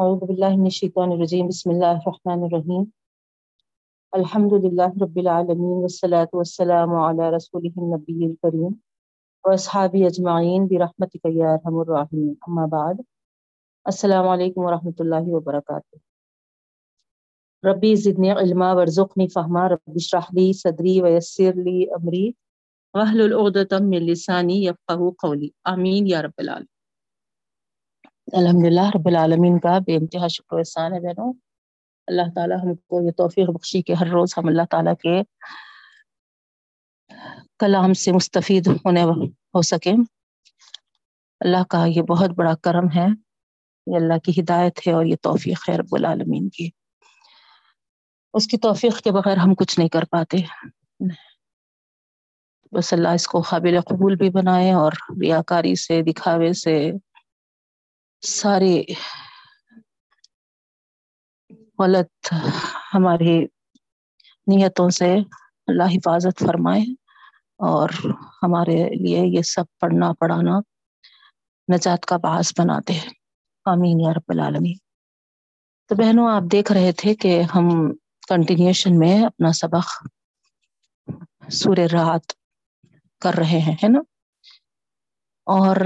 اعوذ باللہ من الشیطان الرجیم، بسم اللہ الرحمن الرحیم. الحمد للہ رب العالمین والصلاة والسلام علی رسولہ النبی الکریم واصحابہ اجمعین، برحمتک یا ارحم الراحمین. اما بعد، السلام علیکم ورحمۃ اللہ وبرکاتہ. ربی زدنی علما، ورزقنی فہما. رب اشرح لی صدری ویسر لی امری. واحلل عقدۃ من لسانی یفقهوا قولی. آمین یا رب العالمین. الحمد للہ رب العالمین کا بے انتہا شکر و احسان ہے بہنوں۔ اللہ تعالیٰ ہم کو یہ توفیق بخشی کہ ہر روز ہم اللہ تعالیٰ کے کلام سے مستفید ہونے ہو سکیں۔ اللہ کا یہ بہت بڑا کرم ہے۔ یہ اللہ کی ہدایت ہے اور یہ توفیق ہے رب العالمین کی۔ اس کی توفیق کے بغیر ہم کچھ نہیں کر پاتے۔ بس اللہ اس کو قابل قبول بھی بنائے اور ریاکاری سے، دکھاوے سے ساری غلط ہماری نیتوں سے اللہ حفاظت فرمائے اور ہمارے لیے یہ سب پڑھنا پڑھانا نجات کا باعث بناتے ہیں۔ آمین یا رب العالمین۔ تو بہنوں، آپ دیکھ رہے تھے کہ ہم کنٹینیوشن میں اپنا سبق سور رات کر رہے ہیں، ہے نا؟ اور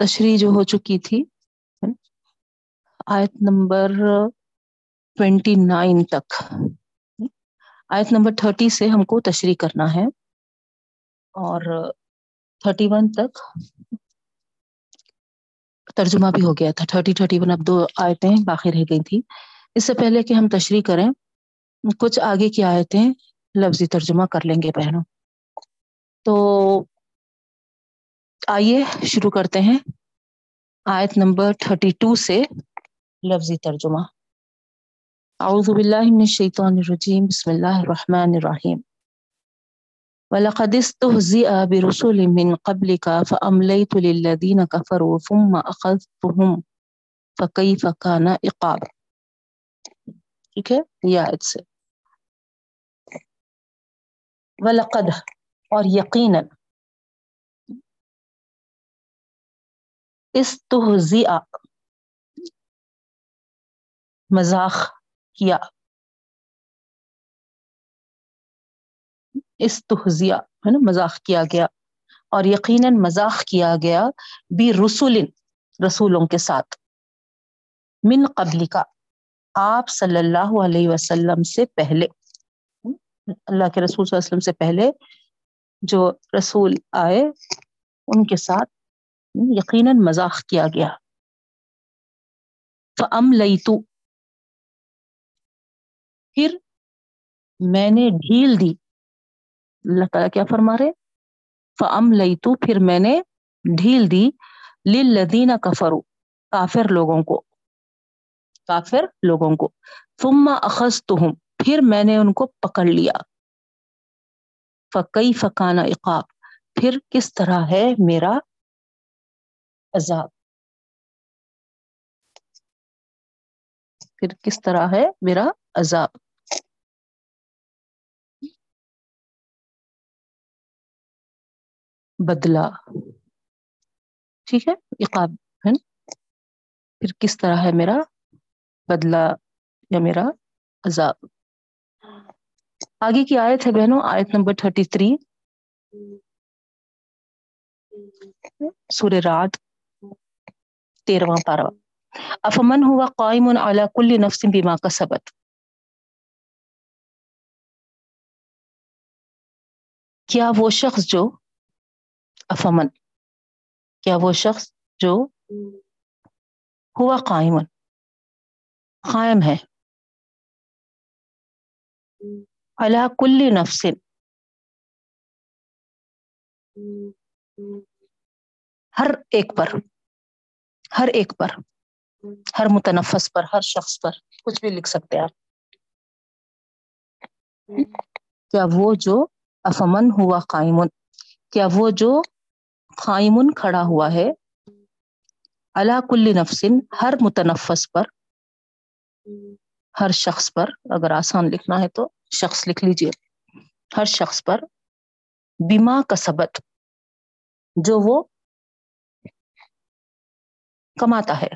تشریح جو ہو چکی تھی، آیت نمبر ٹوینٹی نائن تک۔ آیت نمبر تھرٹی سے ہم کو تشریح کرنا ہے۔ اور تھرٹی ون تک ترجمہ بھی ہو گیا تھا۔ تھرٹی تھرٹی ون اب دو آیتیں باقی رہ گئی تھی اس سے پہلے کہ ہم تشریح کریں، کچھ آگے کی آیتیں لفظی ترجمہ کر لیں گے بہنوں۔ تو آئیے، شروع کرتے ہیں۔ آیت نمبر تھرٹی ٹو سے لفظی ترجمہ۔ اعوذ باللہ من الشیطان الرجیم، بسم اللہ الرحمن الرحیم۔ وَلَقَدِ اسْتُهْزِئَ بِرُسُلٍ مِّن قَبْلِكَ فَأَمْلَيْتُ لِلَّذِينَ كَفَرُوا ثُمَّ أَخَذْتُهُمْ فَكَيْفَ كَانَ عِقَابِ۔ ٹھیک ہے، یہ آیت سے۔ وَلَقَدْ، اور یقیناً استہزیع مذاق کیا۔ استہزیع ہے نا، مذاق کیا گیا۔ اور یقیناً مذاق کیا گیا بھی رسول رسولوں کے ساتھ۔ من قبل کا آپ صلی اللہ علیہ وسلم سے پہلے۔ اللہ کے رسول صلی اللہ علیہ وسلم سے پہلے جو رسول آئے، ان کے ساتھ یقیناً مذاق کیا گیا۔ فم لئی تو پھر میں نے ڈھیل دی۔ اللہ تعالیٰ کیا فرما رہے فم لئی تو پھر میں نے ڈھیل دی۔ لدینہ کفرو کافر لوگوں کو۔ کافر لوگوں کو۔ ثم اخذتهم پھر میں نے ان کو پکڑ لیا۔ فقی فکانہ اقاب پھر کس طرح ہے میرا عذاب۔ پھر کس طرح ہے میرا عذاب؟ بدلا ٹھیک ہے عقاب ہے۔ پھر کس طرح ہے میرا بدلا یا میرا عذاب؟ آگے کی آیت ہے بہنوں؟ آیت نمبر تھرٹی تھری۔ رات تیرواں پاروا افمن ہوا قائم علی کل نفس بما کسبت۔ کیا وہ شخص جو افمن، کیا وہ شخص جو ہوا قائم قائم ہے؟ علی کل نفس۔ ہر ایک پر۔ ہر ایک پر، ہر متنفس پر، ہر شخص پر، کچھ بھی لکھ سکتے آپ۔ کیا وہ جو افمن ہوا قائمن، کیا وہ جو قائمن کھڑا ہوا ہے اللہ کل نفسن، ہر متنفس پر، ہر شخص پر، اگر آسان لکھنا ہے تو شخص لکھ لیجیے۔ ہر شخص پر بیما کا سبت جو وہ کماتا ہے۔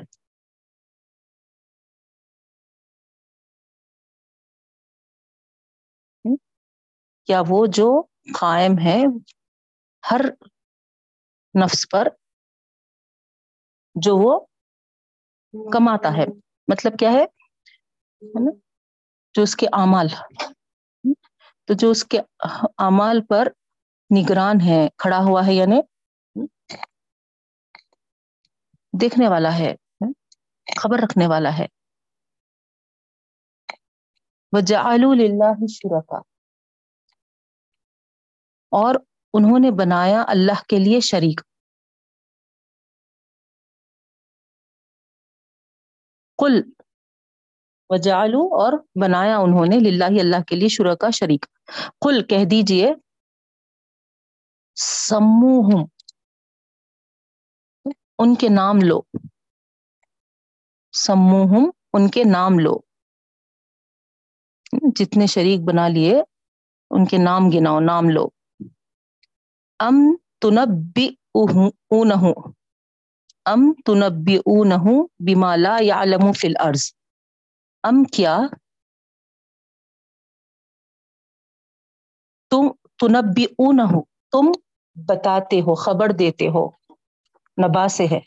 کیا وہ جو قائم ہے ہر نفس پر جو وہ کماتا ہے مطلب کیا ہے؟ جو اس کے اعمال، تو جو اس کے اعمال پر نگران ہے، کھڑا ہوا ہے یعنی دیکھنے والا ہے، خبر رکھنے والا ہے۔ وَجَعَلُوا لِلَّهِ شُرَكَا اور انہوں نے بنایا اللہ کے لیے شریک۔ کل وجالو اور بنایا انہوں نے للہ اللہ کے لیے شرا کا شریک۔ کل کہہ دیجیے۔ سموہم ان کے نام لو۔ سموہم ان کے نام لو۔ جتنے شریک بنا لیے، ان کے نام گناؤ، نام لو۔ ام تنبی ام تنبی بما لا يعلم فی الارض۔ ام کیا؟ تم تنبی تم بتاتے ہو، خبر دیتے ہو۔ نبا سے ہے۔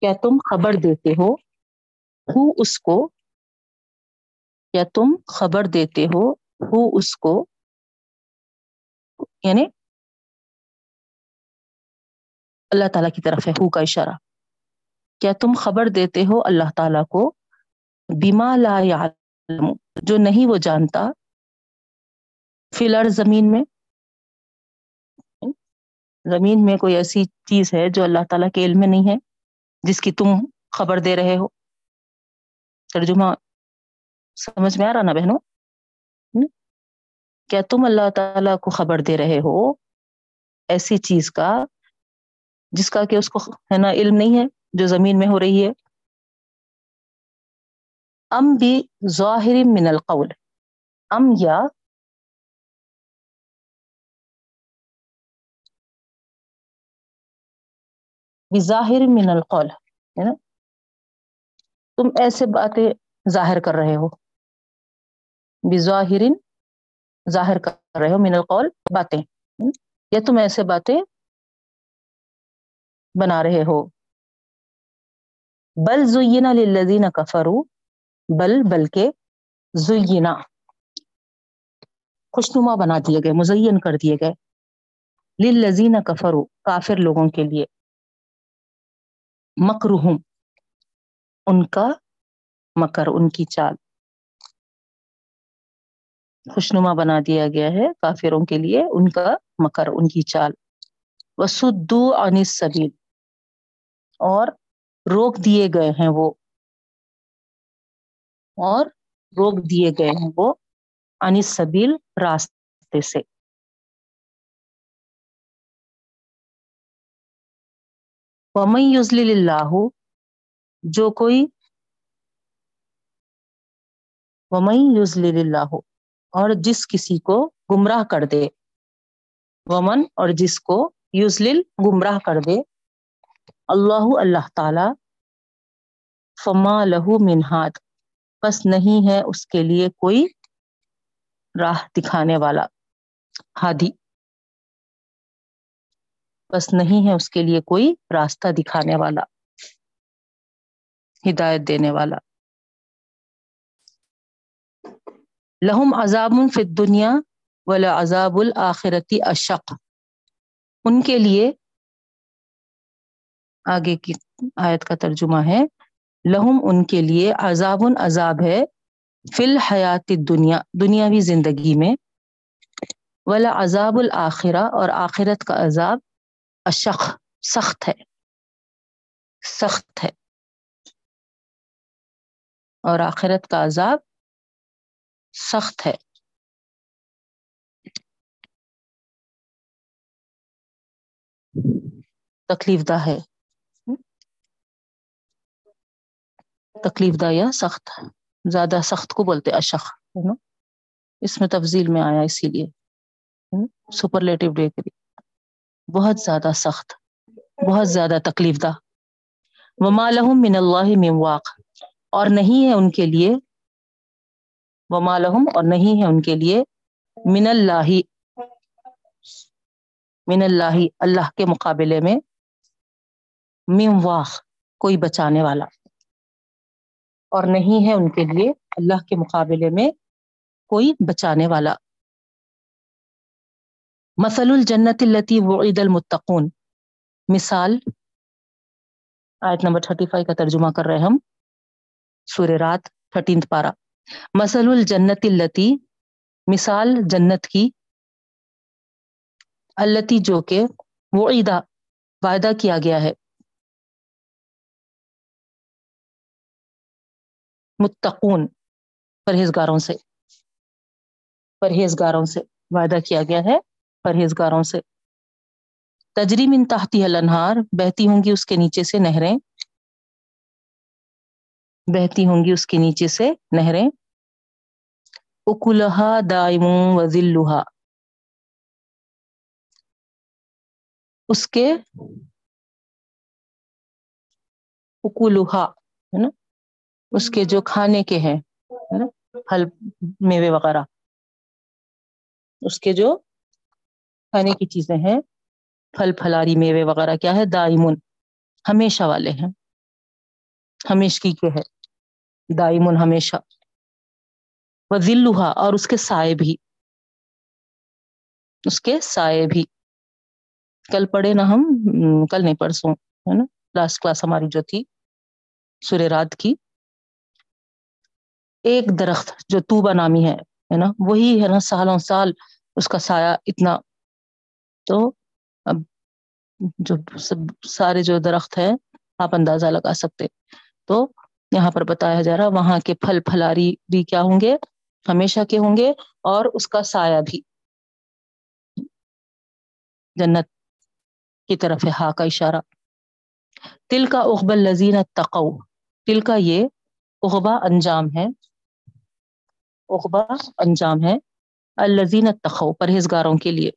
کیا تم خبر دیتے ہو ہو اس کو؟ کیا تم خبر دیتے ہو ہو اس کو؟ یعنی اللہ تعالیٰ کی طرف ہے ہو کا اشارہ۔ کیا تم خبر دیتے ہو اللہ تعالیٰ کو بیما لا یعلم، جو نہیں وہ جانتا فلر زمین میں؟ زمین میں کوئی ایسی چیز ہے جو اللہ تعالیٰ کے علم میں نہیں ہے، جس کی تم خبر دے رہے ہو؟ ترجمہ سمجھ میں آ رہا نا بہنوں؟ کیا تم اللہ تعالیٰ کو خبر دے رہے ہو ایسی چیز کا، جس کا کہ اس کو ہے نا علم نہیں ہے، جو زمین میں ہو رہی ہے؟ ام بھی ظاہر من القول، ام یا بظاہر من القول، ہے نا؟ تم ایسے باتیں ظاہر کر رہے ہو۔ بظاہر، ظاہر کر رہے ہو، من القول، باتیں یا تم ایسے باتیں بنا رہے ہو۔ بل زینا للذین کفروا، بل بلکہ زینا خوشنما بنا دیے گئے، مزین کر دیے گئے۔ للذین کفروا، کافر لوگوں کے لیے۔ مکرہم، ان کا مکر، ان کی چال۔ خوشنما بنا دیا گیا ہے کافروں کے لیے ان کا مکر، ان کی چال۔ وسدو عن السبیل اور روک دیے گئے ہیں وہ۔ اور روک دیے گئے ہیں وہ عن السبیل راستے سے۔ ومن یضلل اللہ جو کوئی ومن یضلل اللہ اور جس کسی کو گمراہ کر دے، ومن، اور جس کو یوزلل گمراہ کر دے، اللہ اللہ تعالی، فما لہو منہاد بس نہیں ہے اس کے لیے کوئی راہ دکھانے والا ہادی بس نہیں ہے اس کے لیے کوئی راستہ دکھانے والا، ہدایت دینے والا۔ لہم عذاب فی الدنیا ولا عذاب الآخرتی اشق۔ ان کے لیے آگے کی آیت کا ترجمہ ہے، لہم ان کے لیے عذاب عذاب ہے فی الحیات دنیا دنیاوی زندگی میں۔ ولا عذاب الآخرہ اور آخرت کا عذاب اشق، سخت ہے سخت ہے۔ اور آخرت کا عذاب سخت ہے۔ تکلیف دہ ہے۔ تکلیف دہ یا سخت؟ زیادہ سخت کو بولتے اشخ اس میں تفضیل میں آیا اسی لیے۔ سپرلیٹو ڈے کے لیے۔ بہت زیادہ سخت، بہت زیادہ تکلیف دہ۔ وما لهم من اللہ من واق۔ اور نہیں ہے ان کے لیے، وما لهم اور نہیں ہے ان کے لیے من اللہ من اللہ اللہ کے مقابلے میں من واق، کوئی بچانے والا۔ اور نہیں ہے ان کے لیے اللہ کے مقابلے میں کوئی بچانے والا۔ مثل الجنت التي وعد المتقون۔ مثال، آیت نمبر 35 کا ترجمہ کر رہے ہم۔ سور رات 13 پارا مثل الجنت التي، مثال جنت کی۔ التي جو کہ وعدہ وعدہ کیا گیا ہے۔ متقون، پرہیزگاروں سے۔ پرہیزگاروں سے وعدہ کیا گیا ہے۔ پرہیزگاروں سے۔ تجری من تحتی الانہار، بہتی ہوں گی اس کے نیچے سے نہریں۔ بہتی ہوں گی اس کے نیچے سے نہریں۔ اکلہا دائم و ذلہا۔ اس کے اکلہا، ہے نا؟ اس کے جو کھانے کے ہیں، ہے نا؟ پھل، میوے وغیرہ۔ اس کے جو کھانے کی چیزیں ہیں، پھل، پھلاری، میوے وغیرہ کیا ہے دائمن ہمیشہ والے ہیں۔ ہمیشگی کے ہے۔ دائمن ہمیشہ۔ وہ ذلوہا، اور اس کے سائے بھی۔ اس کے سائے بھی۔ کل پڑھے نا ہم، کل نہیں، پرسوں، ہے نا؟ لاسٹ کلاس ہماری جو تھی، سورہ رات کی۔ ایک درخت جو توبہ نامی ہے ہے نا؟ وہی ہے نا، سالوں سال اس کا سایہ اتنا تو اب جو سب سارے جو درخت ہیں، آپ اندازہ لگا سکتے۔ تو یہاں پر بتایا جا رہا، وہاں کے پھل پھلاری بھی کیا ہوں گے؟ ہمیشہ کے ہوں گے اور اس کا سایہ بھی۔ جنت کی طرف ہے، ہا کا اشارہ۔ تل کا اخبل لذین تقو تل کا یہ اخبا انجام ہے۔ اخبا انجام ہے۔ الزین تخو پرہیزگاروں کے لیے۔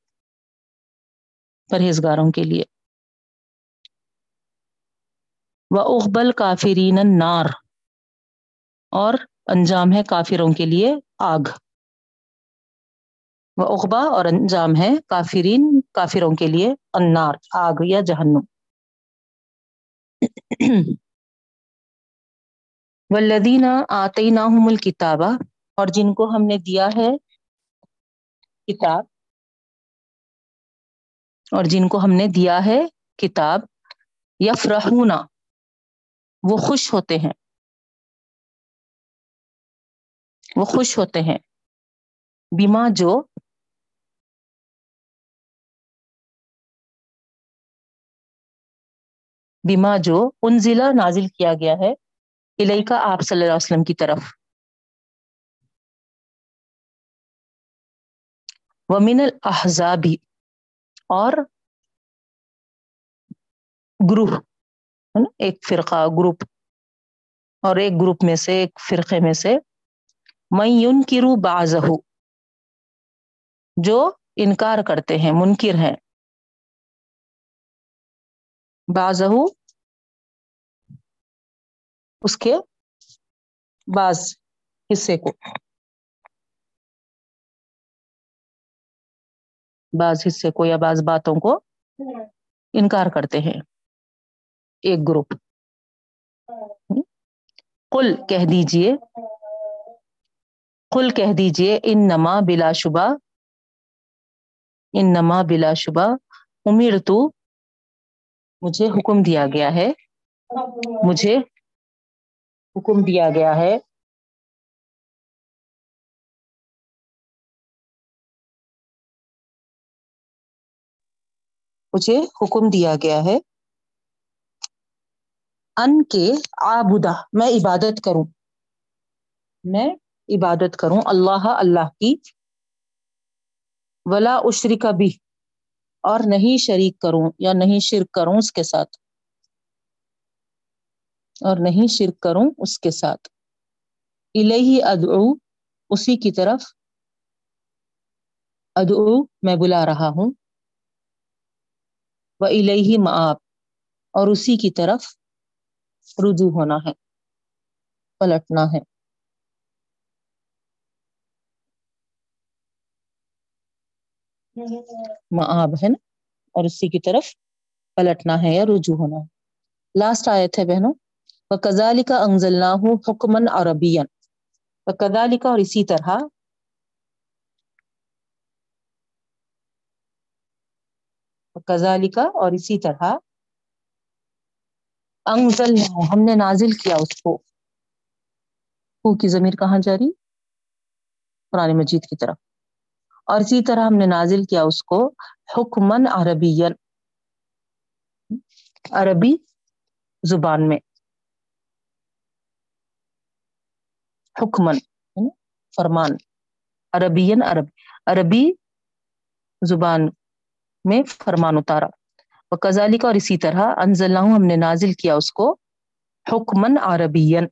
پرہیزگاروں کے لیے۔ و اخبل کافرین نار اور انجام ہے کافروں کے لیے آگ۔ و اخبا اور انجام ہے کافرین کافروں کے لیے انار آگ یا جہنم۔ والذین آتیناہم الکتابہ اور جن کو ہم نے دیا ہے کتاب اور جن کو ہم نے دیا ہے کتاب یفرحون وہ خوش ہوتے ہیں۔ وہ خوش ہوتے ہیں۔ بیما جو بیما جو ان ضلع نازل کیا گیا ہے الہی کا آپ صلی اللہ علیہ وسلم کی طرف۔ ومن الحضابی اور گروہ، ہے نا؟ ایک فرقہ، گروپ۔ اور ایک گروپ میں سے، ایک فرقے میں سے میں کرو بازہ جو انکار کرتے ہیں، منکر ہیں۔ بازہ اس کے بعض حصے کو۔ بعض حصے کو یا بعض باتوں کو انکار کرتے ہیں۔ ایک گروپ۔ قل کہہ دیجیے۔ قل کہہ دیجیے ان نما بلا شبہ۔ ان نما بلا شبہ۔ امیر تو مجھے حکم دیا گیا ہے۔ مجھے حکم دیا گیا ہے۔ مجھے حکم دیا گیا ہے۔ ان کے آبدا میں عبادت کروں۔ میں عبادت کروں اللہ اللہ کی۔ ولا اشری کا بھی اور نہیں شریک کروں، یا نہیں شرک کروں اس کے ساتھ۔ اور نہیں شرک کروں اس کے ساتھ۔ الہی ادعو، اسی کی طرف ادعو میں بلا رہا ہوں۔ و الہی معاب اور اسی کی طرف رجوع ہونا ہے، پلٹنا ہے۔ معاب ہے نا؟ اور اسی کی طرف پلٹنا ہے یا رجوع ہونا ہے۔ لاسٹ آیت ہے بہنوں۔ وَكَذَلِكَ أَنزَلْنَاهُ حُكْمًا عَرَبِيًّا۔ وَكَذَلِكَ اور اسی طرح وَكَذَلِكَ اور اسی طرح انزلنا، ہم نے نازل کیا اس کو۔ ہو کی ضمیر کہاں جاری؟ قرآن مجید کی طرف۔ اور اسی طرح ہم نے نازل کیا اس کو حکمن عربی عربی زبان میں۔ حکمن یعنی فرمان۔ عربین عرب، عربی زبان میں فرمان اتارا۔ وہ کزالی کا اور اسی طرح انزل ہم نے نازل کیا اس کو حکمن عربین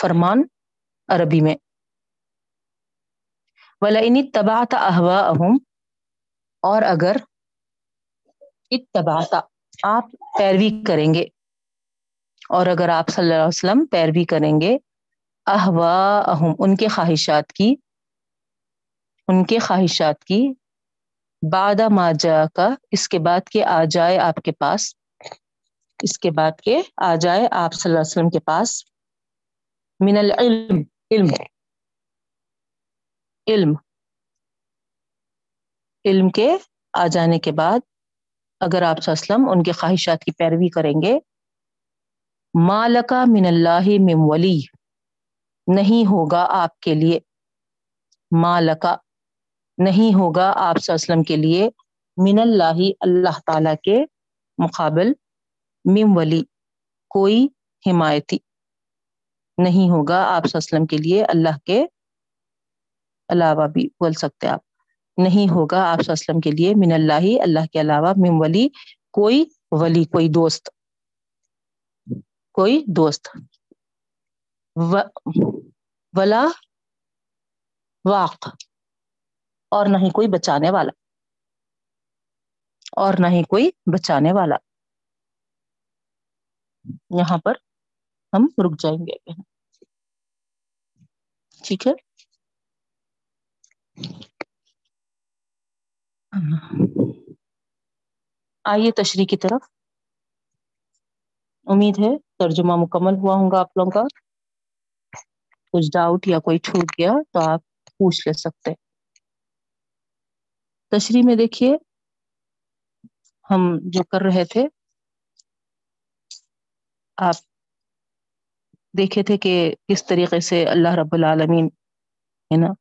فرمان عربی میں۔ وَلَئِنِ اتَّبَعْتَ أَهْوَاءَهُمْ اور اگر اتبعت، آپ پیروی کریں گے، اور اگر آپ صلی اللہ علیہ وسلم پیروی کریں گے احواءہم ان کے خواہشات کی، ان کے خواہشات کی بعد ما جا کا، اس کے بعد کہ آ جائے آپ کے پاس۔ اس کے بعد کہ آ جائے آپ صلی اللہ علیہ وسلم کے پاس۔ من العلم، علم۔ علم۔ علم کے آ جانے کے بعد اگر آپ صلی اللہ علیہ وسلم ان کے خواہشات کی پیروی کریں گے مالکا من اللہ من ولی، نہیں ہوگا آپ کے لیے۔ مالکا نہیں ہوگا آپ صلی اللہ علیہ وسلم کے لیے من اللہ اللہ تعالی کے مقابل مم ولی، کوئی حمایتی نہیں ہوگا آپ صلی اللہ علیہ وسلم کے لیے اللہ کے علاوہ بھی، بول سکتے آپ۔ نہیں ہوگا آپ صلی اللہ علیہ وسلم کے لیے من اللہ اللہ کے علاوہ مم ولی، کوئی ولی، کوئی دوست۔ کوئی دوست۔ ولا واق۔ اور نہ ہی کوئی بچانے والا۔ اور نہ ہی کوئی بچانے والا۔ یہاں پر ہم رک جائیں گے۔ ٹھیک ہے۔ آئیے تشریح کی طرف۔ امید ہے ترجمہ مکمل ہوا ہوں گا آپ لوگوں کا۔ کچھ ڈاؤٹ یا کوئی چھوٹ گیا تو آپ پوچھ لے سکتے تشریح میں دیکھیے۔ ہم جو کر رہے تھے، آپ دیکھے تھے کہ کس طریقے سے اللہ رب العالمین، ہے نا،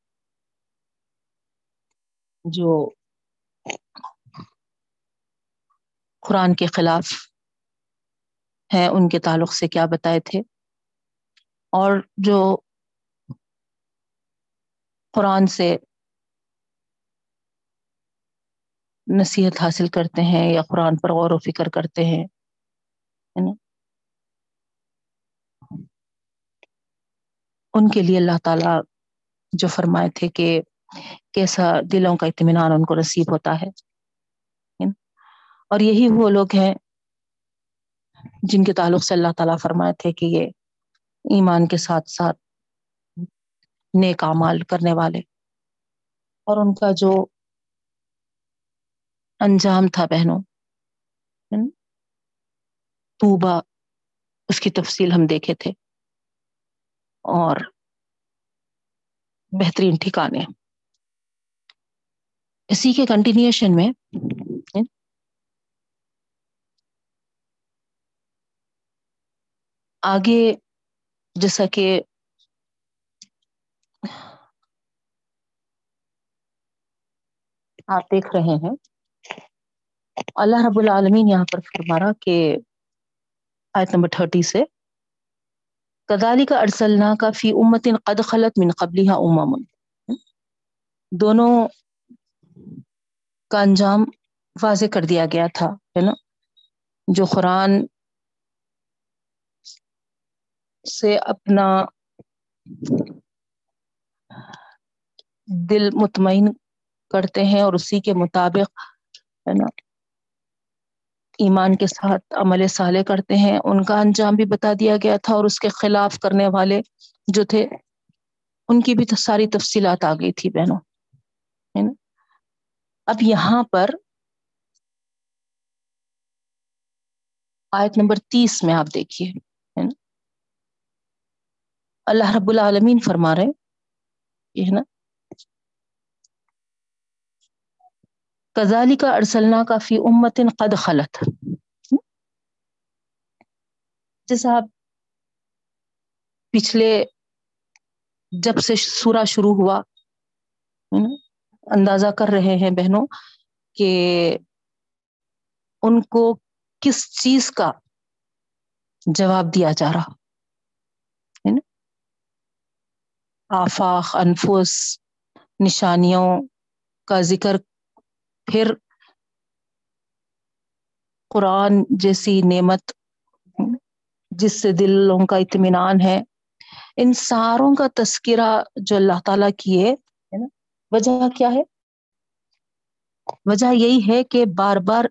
جو قرآن کے خلاف ہیں، ان کے تعلق سے کیا بتائے تھے۔ اور جو قرآن سے نصیحت حاصل کرتے ہیں یا قرآن پر غور و فکر کرتے ہیں ان کے لیے اللہ تعالی جو فرمائے تھے کہ کیسا دلوں کا اطمینان ان کو نصیب ہوتا ہے اور یہی وہ لوگ ہیں جن کے تعلق سے اللہ تعالیٰ فرمائے تھے کہ یہ ایمان کے ساتھ ساتھ نیک اعمال کرنے والے، اور ان کا جو انجام تھا بہنوں۔ توبہ اس کی تفصیل ہم دیکھے تھے۔ اور بہترین ٹھکانے۔ اسی کے کنٹینیوشن میں آگے، جیسا کہ آپ دیکھ رہے ہیں۔ اللہ رب العالمین یہاں پر فرمارا کہ آیت نمبر تھرٹی سے کدالی کا ارسلنا کا فی امتن قد خلط من قبلی امام دونوں کا انجام واضح کر دیا گیا تھا، ہے نا؟ جو قرآن سے اپنا دل مطمئن کرتے ہیں اور اسی کے مطابق، ہے نا؟ ایمان کے ساتھ عمل صالح کرتے ہیں۔ ان کا انجام بھی بتا دیا گیا تھا اور اس کے خلاف کرنے والے جو تھے، ان کی بھی ساری تفصیلات آ گئی تھی بہنوں اب یہاں پر آیت نمبر تیس میں آپ دیکھیے اللہ رب العالمین فرما رہے ہے نا؟ کزالی کا ارسلنا کا فی امتن قد خلط جیسا آپ پچھلے جب سے سورا شروع ہوا، اندازہ کر رہے ہیں بہنوں کہ ان کو کس چیز کا جواب دیا جا رہا۔ آفاق، انفس، نشانیوں کا ذکر پھر قرآن جیسی نعمت جس سے دلوں کا اطمینان ہے، ان ساروں کا تذکرہ جو اللہ تعالیٰ کی ہے نا، وجہ کیا ہے؟ وجہ یہی ہے کہ بار بار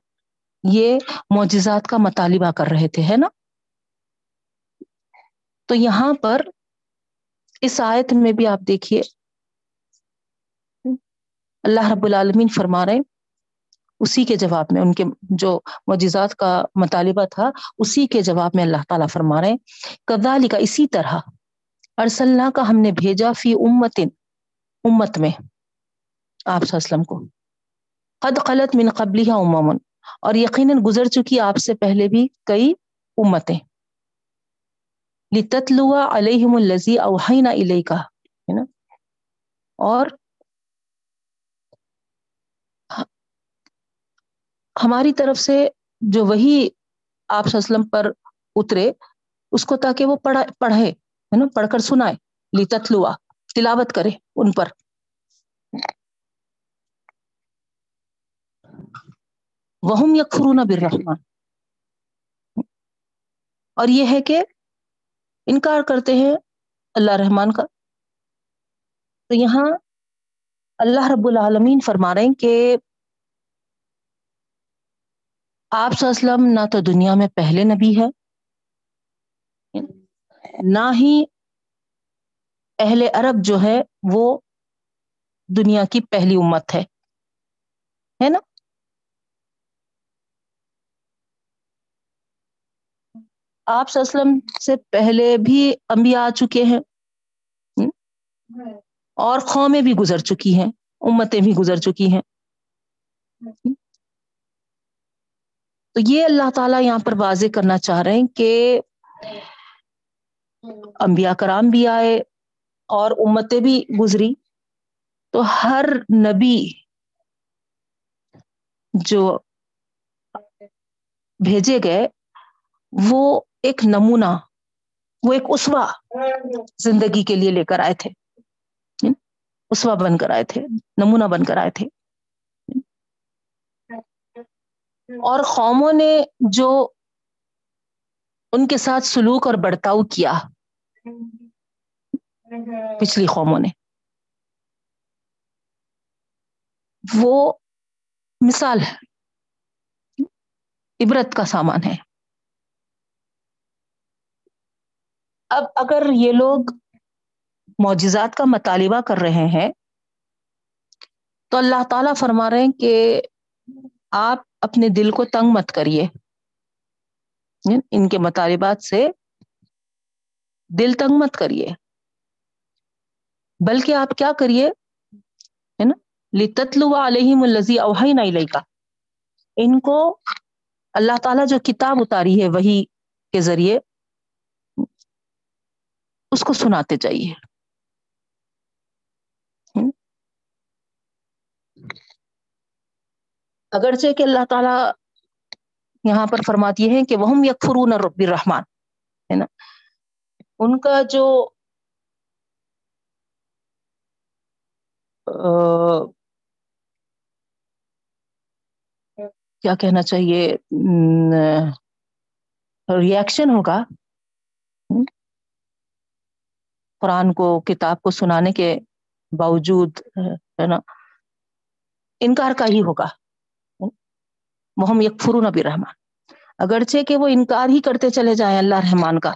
یہ معجزات کا مطالبہ کر رہے تھے، ہے نا؟ تو یہاں پر اس آیت میں بھی آپ دیکھیے۔ اللہ رب العالمین فرما رہے اسی کے جواب میں، ان کے جو معجزات کا مطالبہ تھا، اسی کے جواب میں اللہ تعالیٰ فرما رہے کدالی کا اسی طرح ارسلنا کا ہم نے بھیجا فی امت امت میں، آپ وسلم کو۔ قد قلت من قبلی امامن اور یقیناً گزر چکی آپ سے پہلے بھی کئی امتیں۔ لتتلوا علیہم الزی اوہینا علیہ کا ہے نا؟ اور ہماری طرف سے جو وہی آپ وسلم پر اترے، اس کو تاکہ وہ پڑھا، پڑھے، ہے نا، پڑھ کر سنائے۔ لتتلوا، تلاوت کرے ان پر۔ وہم یکفرون بالرحمن۔ اور یہ ہے کہ انکار کرتے ہیں اللہ رحمان کا۔ تو یہاں اللہ رب العالمین فرما رہے ہیں کہ آپ وسلم نہ تو دنیا میں پہلے نبی ہے، نہ ہی اہل عرب جو ہے وہ دنیا کی پہلی امت ہے ہے نا؟ آپ اسلم سے پہلے بھی انبیاء آ چکے ہیں، اور قومیں بھی گزر چکی ہیں، امتیں بھی گزر چکی ہیں۔ تو یہ اللہ تعالیٰ یہاں پر واضح کرنا چاہ رہے ہیں کہ انبیاء کرام بھی آئے اور امتیں بھی گزری۔ تو ہر نبی جو بھیجے گئے، وہ ایک نمونہ، وہ ایک اسوا زندگی کے لیے لے کر آئے تھے۔ یعنی اسوا بن کر آئے تھے، نمونہ بن کر آئے تھے۔ اور قوموں نے جو ان کے ساتھ سلوک اور برتاؤ کیا پچھلی قوموں نے۔ وہ مثال ہے۔ عبرت کا سامان ہے۔ اب اگر یہ لوگ معجزات کا مطالبہ کر رہے ہیں تو اللہ تعالی فرما رہے ہیں کہ آپ اپنے دل کو تنگ مت کریے۔ ان کے مطالبات سے دل تنگ مت کریے۔ بلکہ آپ کیا کریے، ہے نا؟ لتتلو علیہم الزی اوہین علیہ کا ان کو اللہ تعالیٰ جو کتاب اتاری ہے وہی کے ذریعے، اس کو سناتے چاہیے اگرچہ کہ اللہ تعالیٰ یہاں پر فرماتی ہے کہ وہ یکفرون رب الرحمان ہے نا؟ ان کا جو کیا کہنا چاہیے؟ ریئیکشن ہوگا قرآن کو، کتاب کو سنانے کے باوجود، ہے نا؟ انکار کا ہی ہوگا۔ محم یک فرون ابی رحمان اگرچہ کہ وہ انکار ہی کرتے چلے جائیں اللہ رحمان کا۔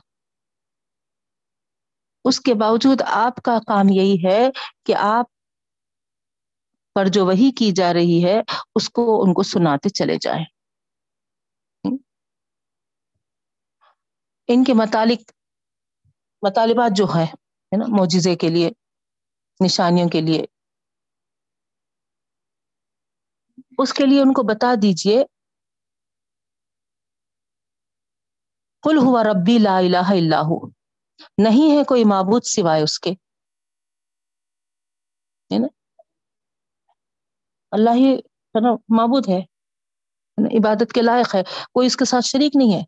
اس کے باوجود آپ کا کام یہی ہے کہ آپ پر جو وہی کی جا رہی ہے، اس کو ان کو سناتے چلے جائیں۔ ان کے متعلق مطالبات جو ہے نا، معجزے کے لیے، نشانیوں کے لیے اس کے لیے ان کو بتا دیجیے کل ہوا ربی لا الہ اللہ نہیں ہے کوئی معبود سوائے اس کے۔ اللہ ہی معبود ہے۔ عبادت کے لائق ہے۔ کوئی اس کے ساتھ شریک نہیں ہے۔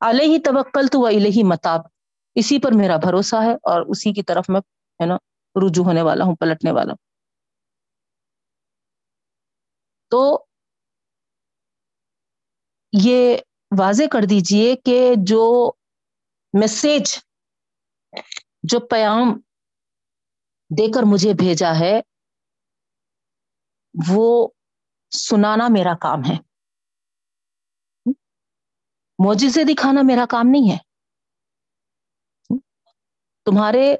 علیہ توکل تو الہی متاب۔ اسی پر میرا بھروسہ ہے اور اسی کی طرف میں، ہے نا، رجوع ہونے والا ہوں، پلٹنے والا ہوں۔ تو یہ واضح کر دیجیے کہ جو میسج جو پیام دے کر مجھے بھیجا ہے، وہ سنانا میرا کام ہے۔ موجے دکھانا میرا کام نہیں ہے۔ تمہارے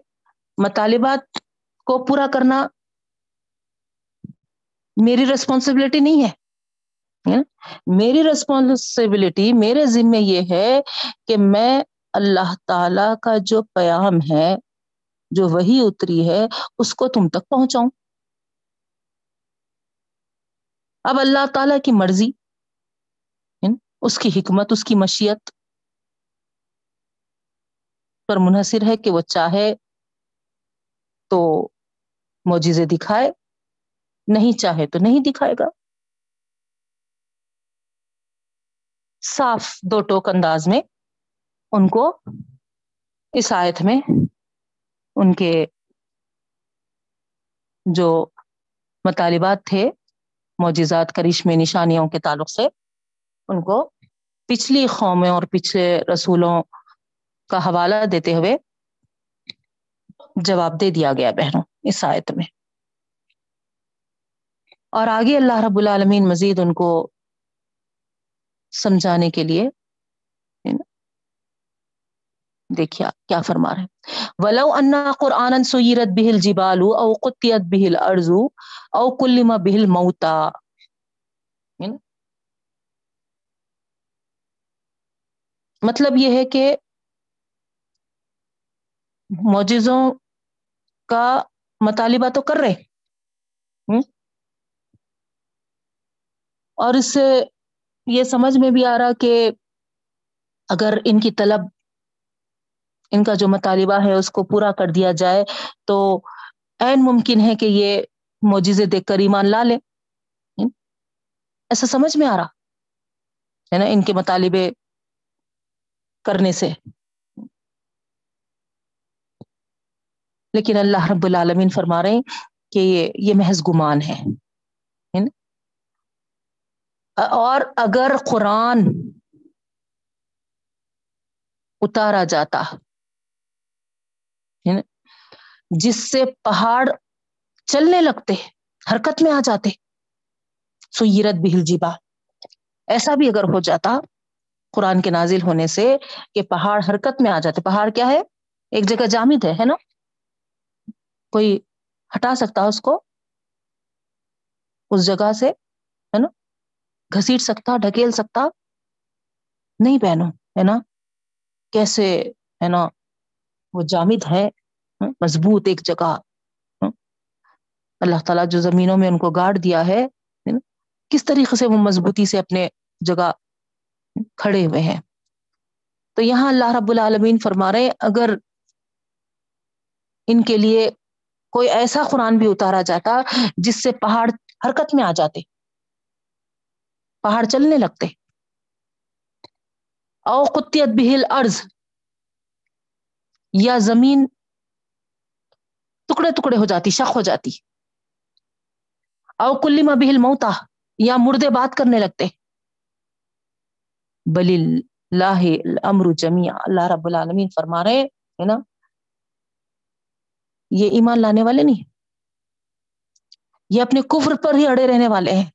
مطالبات کو پورا کرنا میری ریسپانسبلٹی نہیں ہے۔ میری ریسپانسبلٹی میرے ذمے یہ ہے کہ میں اللہ تعالی کا جو پیام ہے، جو وہی اتری ہے، اس کو تم تک پہنچاؤں۔ اب اللہ تعالی کی مرضی اس کی حکمت، اس کی مشیت پر منحصر ہے کہ وہ چاہے تو معجزے دکھائے۔ نہیں چاہے تو نہیں دکھائے گا۔ صاف دو ٹوک انداز میں ان کو اس آیت میں ان کے جو مطالبات تھے، معجزات، کرشمے، نشانیوں کے تعلق سے ان کو پچھلی قوموں اور پچھلے رسولوں کا حوالہ دیتے ہوئے جواب دے دیا گیا بہنوں، اس آیت میں۔ اور آگے اللہ رب العالمین مزید ان کو سمجھانے کے لیے دیکھیا کیا فرما رہے ولو انا قرآن سیرت بہل جبالو او قطیت بہل ارزو او کلما بہل موتا مطلب یہ ہے کہ معجزوں کا مطالبہ تو کر رہے اور اس سے یہ سمجھ میں بھی آ رہا کہ اگر ان کی طلب، ان کا جو مطالبہ ہے، اس کو پورا کر دیا جائے تو عین ممکن ہے کہ یہ معجزے دیکھ کر ایمان لا لے۔ ایسا سمجھ میں آ رہا، ہے نا، ان کے مطالبے کرنے سے۔ لیکن اللہ رب العالمین فرما رہے ہیں کہ یہ یہ محض گمان ہے۔ اور اگر قرآن اتارا جاتا جس سے پہاڑ چلنے لگتے، حرکت میں آ جاتے، سیرت بہل جیبا ایسا بھی اگر ہو جاتا، قرآن کے نازل ہونے سے کہ پہاڑ حرکت میں آ جاتے۔ پہاڑ کیا ہے؟ ایک جگہ جامد ہے ہے نا؟ کوئی ہٹا سکتا اس کو، اس جگہ سے، ہے نا؟ گھسیٹ سکتا، ڈھکیل سکتا۔ نہیں پہنو ہے نا؟ کیسے، ہے نا؟ وہ جامد ہے ہاں، مضبوط ایک جگہ ہاں۔ اللہ تعالیٰ جو زمینوں میں ان کو گاڑ دیا ہے کس طریقے سے وہ مضبوطی سے اپنے جگہ کھڑے ہوئے ہیں؟ تو یہاں اللہ رب العالمین فرما رہے اگر ان کے لیے کوئی ایسا قرآن بھی اتارا جاتا جس سے پہاڑ حرکت میں آ جاتے پہاڑ چلنے لگتے۔ او قطیت بہل ارض یا زمین ٹکڑے ٹکڑے ہو جاتی، شک ہو جاتی۔ او کلی بہل موتا یا مردے بات کرنے لگتے۔ بل اللہ امر جمیا اللہ رب العالمین فرما رہے ہے نا؟ یہ ایمان لانے والے نہیں، یہ اپنے کفر پر ہی اڑے رہنے والے ہیں۔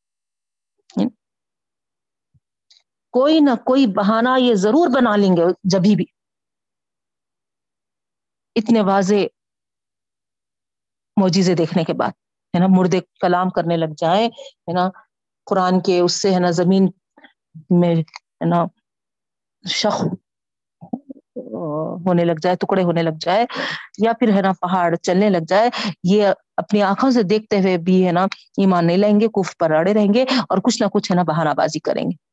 کوئی نہ کوئی بہانہ یہ ضرور بنا لیں گے جبھی بھی۔ اتنے واضح موجیزے دیکھنے کے بعد، ہے نا، مردے کلام کرنے لگ جائے ہے نا، قرآن کے اس سے، ہے نا، زمین میں، ہے نا، شخ ہونے لگ جائے، ٹکڑے ہونے لگ جائے، یا پھر، ہے نا، پہاڑ چلنے لگ جائے، یہ اپنی آنکھوں سے دیکھتے ہوئے بھی، ہے نا، ایمان نہیں لیں گے کف پر اڑے رہیں گے اور کچھ نہ کچھ، ہے نا، بہانہ بازی کریں گے۔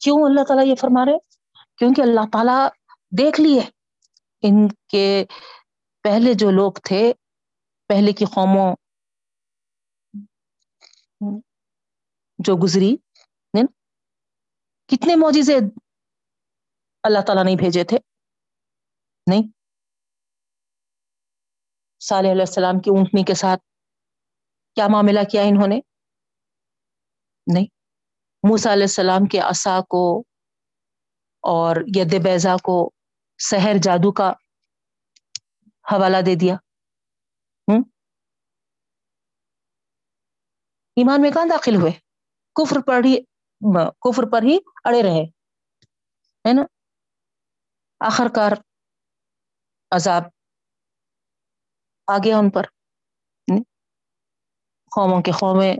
کیوں اللہ تعالیٰ یہ فرما رہے کیونکہ اللہ تعالیٰ دیکھ لیے۔ ان کے پہلے جو لوگ تھے، پہلے کی قوموں جو گزری یعنی کتنے موجزے اللہ تعالیٰ نہیں بھیجے تھے؟ نہیں۔ صالح علیہ السلام کی اونٹنی کے ساتھ کیا معاملہ کیا انہوں نے؟ نہیں۔ موسا علیہ السلام کے عصا کو اور ید بیزا کو سحر جادو کا حوالہ دے دیا۔ ہوں ایمان میں کہاں داخل ہوئے؟ کفر پر ہی، کفر پر ہی اڑے رہے۔ ہے نا؟ آخر کار عذاب۔ آ گیا ان پر قوموں کے قومیں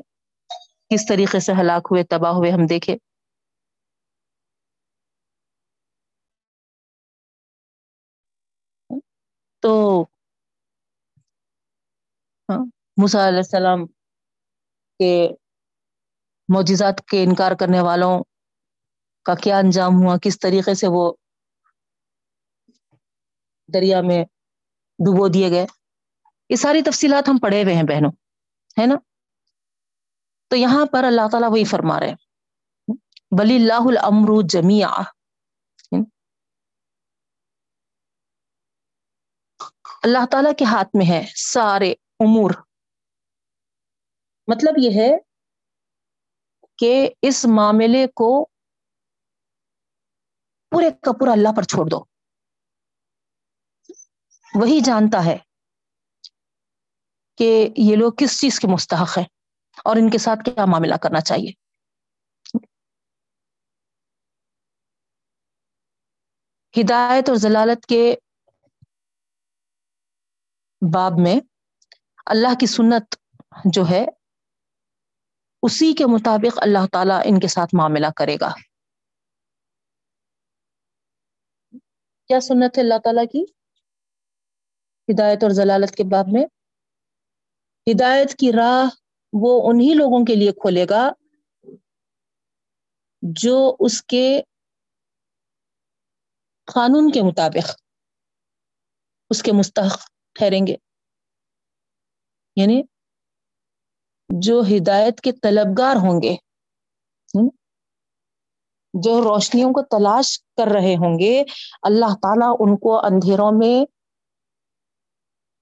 کس طریقے سے ہلاک ہوئے تباہ ہوئے ہم دیکھے تو ہاں، موسا علیہ السلام کے معجزات کے انکار کرنے والوں کا کیا انجام ہوا؟ کس طریقے سے وہ دریا میں ڈبو دیے گئے؟ یہ ساری تفصیلات ہم پڑھے ہوئے ہیں بہنوں ہے نا؟ تو یہاں پر اللہ تعالیٰ وہی فرما رہے ہیں۔ بلی اللہ العمر جمیا اللہ تعالیٰ کے ہاتھ میں ہے سارے امور۔ مطلب یہ ہے کہ اس معاملے کو پورے کا پورا اللہ پر چھوڑ دو۔ وہی جانتا ہے کہ یہ لوگ کس چیز کے مستحق ہیں۔ اور ان کے ساتھ کیا معاملہ کرنا چاہیے؟ ہدایت اور ضلالت کے باب میں اللہ کی سنت جو ہے، اسی کے مطابق اللہ تعالیٰ ان کے ساتھ معاملہ کرے گا۔ کیا سنت ہے اللہ تعالیٰ کی؟ ہدایت اور ضلالت کے باب میں۔ ہدایت کی راہ وہ انہی لوگوں کے لیے کھولے گا جو اس کے قانون کے مطابق اس کے مستحق ٹھہریں گے۔ یعنی جو ہدایت کے طلبگار ہوں گے جو روشنیوں کو تلاش کر رہے ہوں گے، اللہ تعالیٰ ان کو اندھیروں میں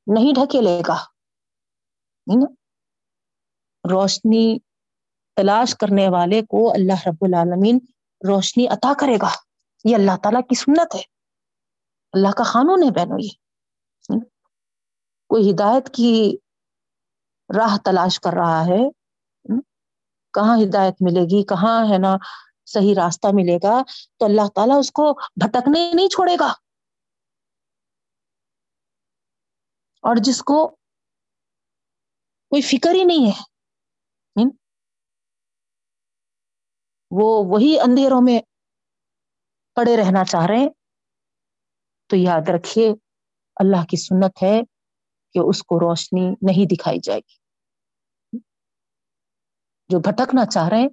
نہیں ڈھکے لے گا روشنی تلاش کرنے والے کو اللہ رب العالمین روشنی عطا کرے گا۔ یہ اللہ تعالیٰ کی سنت ہے۔ اللہ کا قانون ہے بہنوں، یہ۔ کوئی ہدایت کی راہ تلاش کر رہا ہے۔ کہاں ہدایت ملے گی؟ کہاں ہے نا صحیح راستہ ملے گا؟ تو اللہ تعالیٰ اس کو بھٹکنے نہیں چھوڑے گا۔ اور جس کو کوئی فکر ہی نہیں ہے۔ وہ وہی اندھیروں میں پڑے رہنا چاہ رہے ہیں، تو یاد رکھیے، اللہ کی سنت ہے کہ اس کو روشنی نہیں دکھائی جائے گی۔ جو بھٹکنا چاہ رہے ہیں،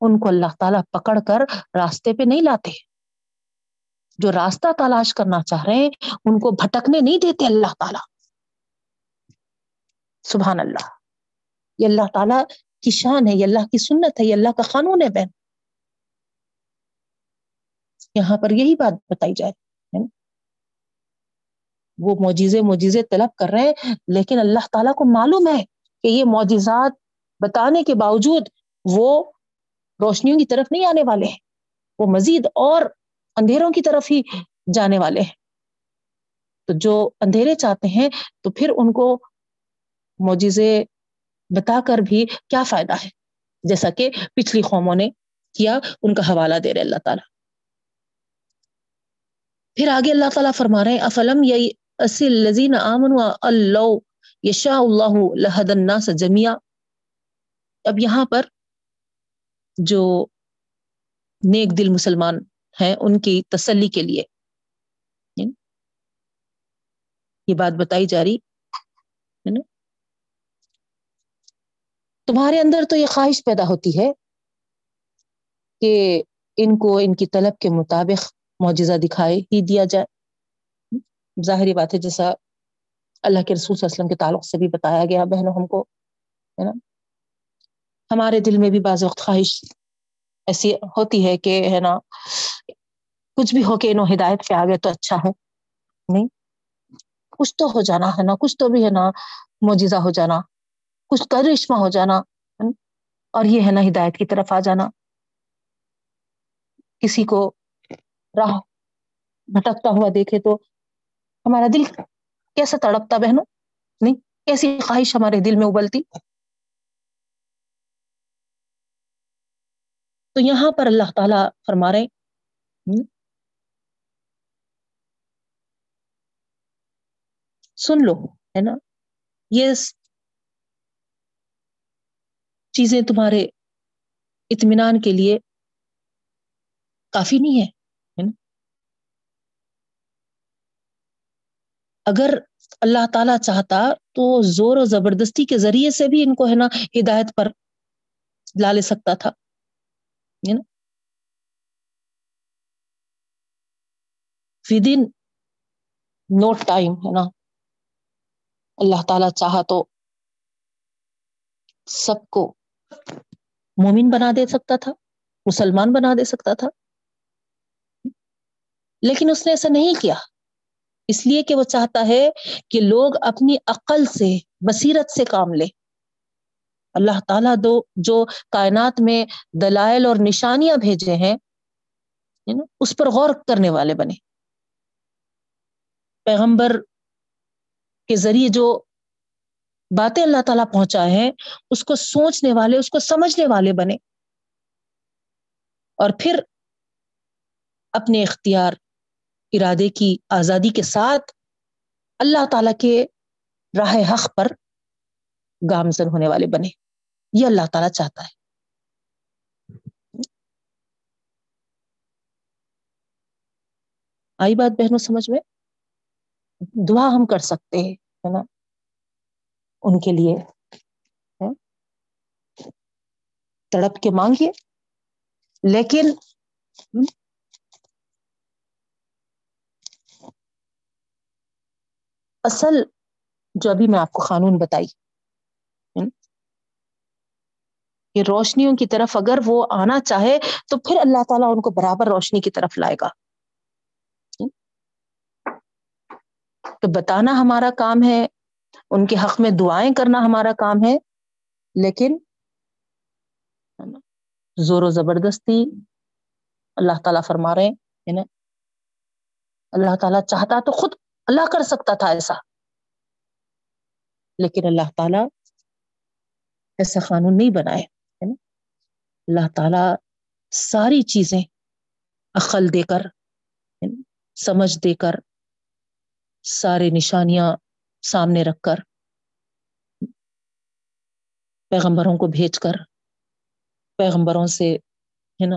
ان کو اللہ تعالیٰ پکڑ کر راستے پہ نہیں لاتے۔ جو راستہ تلاش کرنا چاہ رہے ہیں، ان کو بھٹکنے نہیں دیتے اللہ تعالیٰ۔ سبحان اللہ۔ یہ اللہ تعالیٰ کی شان ہے، یہ اللہ کی سنت ہے، یہ اللہ کا قانون ہے بہن۔ یہاں پر یہی بات بتائی جائے وہ معجزے معجزے طلب کر رہے ہیں، لیکن اللہ تعالیٰ کو معلوم ہے کہ یہ معجزات بتانے کے باوجود وہ روشنیوں کی طرف نہیں آنے والے ہیں، وہ مزید اور اندھیروں کی طرف ہی جانے والے ہیں۔ تو جو اندھیرے چاہتے ہیں، تو پھر ان کو معجزے بتا کر بھی کیا فائدہ ہے؟ جیسا کہ پچھلی قوموں نے کیا، ان کا حوالہ دے رہے اللہ تعالیٰ۔ پھر آگے اللہ تعالیٰ فرما رہے ہیں، افلم لذین آمن اللہ یشا اللہ لہد الناس جمیا اب یہاں پر جو نیک دل مسلمان ہیں، ان کی تسلی کے لیے۔ یہ بات بتائی جا رہی، ہے نا؟ تمہارے اندر تو یہ خواہش پیدا ہوتی ہے کہ ان کو، ان کی طلب کے مطابق معجزہ دکھائے، ہی دیا جائے۔ ظاہری بات ہے، جیسا اللہ کے رسول صلی اللہ علیہ وسلم کے تعلق سے بھی بتایا گیا بہنوں ہم کو، ہے نا؟ ہمارے دل میں بھی بعض وقت خواہش ایسی ہوتی ہے کہ، ہے نا، کچھ بھی ہو کے انہوں ہدایت پہ آگے تو اچھا ہے نہیں، کچھ تو ہو جانا، ہے نا؟ کچھ تو بھی، ہے نا موجزہ ہو جانا، کچھ کرشمہ ہو جانا اور یہ، ہے نا، ہدایت کی طرف آ جانا۔ کسی کو راہ بھٹکتا ہوا دیکھے تو ہمارا دل کیسا تڑپتا بہنوں؟ نہیں، کیسی خواہش ہمارے دل میں ابلتی؟ تو یہاں پر اللہ تعالی فرما رہے سن لو، ہے نا؟ یہ چیزیں تمہارے اطمینان کے لیے کافی نہیں ہے اگر اللہ تعالی چاہتا تو زور و زبردستی کے ذریعے سے بھی ان کو ہے نا ہدایت پر لا لے سکتا تھا ود ان نو ٹائم ہے نا، اللہ تعالی چاہا تو سب کو مومن بنا دے سکتا تھا، مسلمان بنا دے سکتا تھا۔ لیکن اس نے ایسا نہیں کیا۔ اس لیے کہ وہ چاہتا ہے کہ لوگ اپنی عقل سے، بصیرت سے کام لے اللہ تعالیٰ دو، جو کائنات میں دلائل اور نشانیاں بھیجے ہیں اس پر غور کرنے والے بنے۔ پیغمبر کے ذریعے جو باتیں اللہ تعالیٰ پہنچائے ہیں اس کو سوچنے والے، اس کو سمجھنے والے بنے۔ اور پھر اپنے اختیار ارادے کی آزادی کے ساتھ اللہ تعالی کے راہ حق پر گامزن ہونے والے بنے۔ یہ اللہ تعالیٰ چاہتا ہے۔ آئی بات بہنوں، سمجھ میں؟ دعا ہم کر سکتے ہیں، ہے نا؟ ان کے لیے تڑپ کے مانگیے، لیکن اصل جو ابھی میں آپ کو قانون بتائی کہ روشنیوں کی طرف اگر وہ آنا چاہے تو پھر اللہ تعالیٰ ان کو برابر روشنی کی طرف لائے گا۔ تو بتانا ہمارا کام ہے، ان کے حق میں دعائیں کرنا ہمارا کام ہے، لیکن زور و زبردستی اللہ تعالیٰ فرما رہے ہیں نا؟ اللہ تعالیٰ چاہتا تو خود اللہ کر سکتا تھا ایسا۔ لیکن اللہ تعالیٰ ایسا قانون نہیں بنائے اللہ تعالیٰ ساری چیزیں عقل دے کر سمجھ دے کر، سارے نشانیاں سامنے رکھ کر، پیغمبروں کو بھیج کر، پیغمبروں سے، ہے نا؟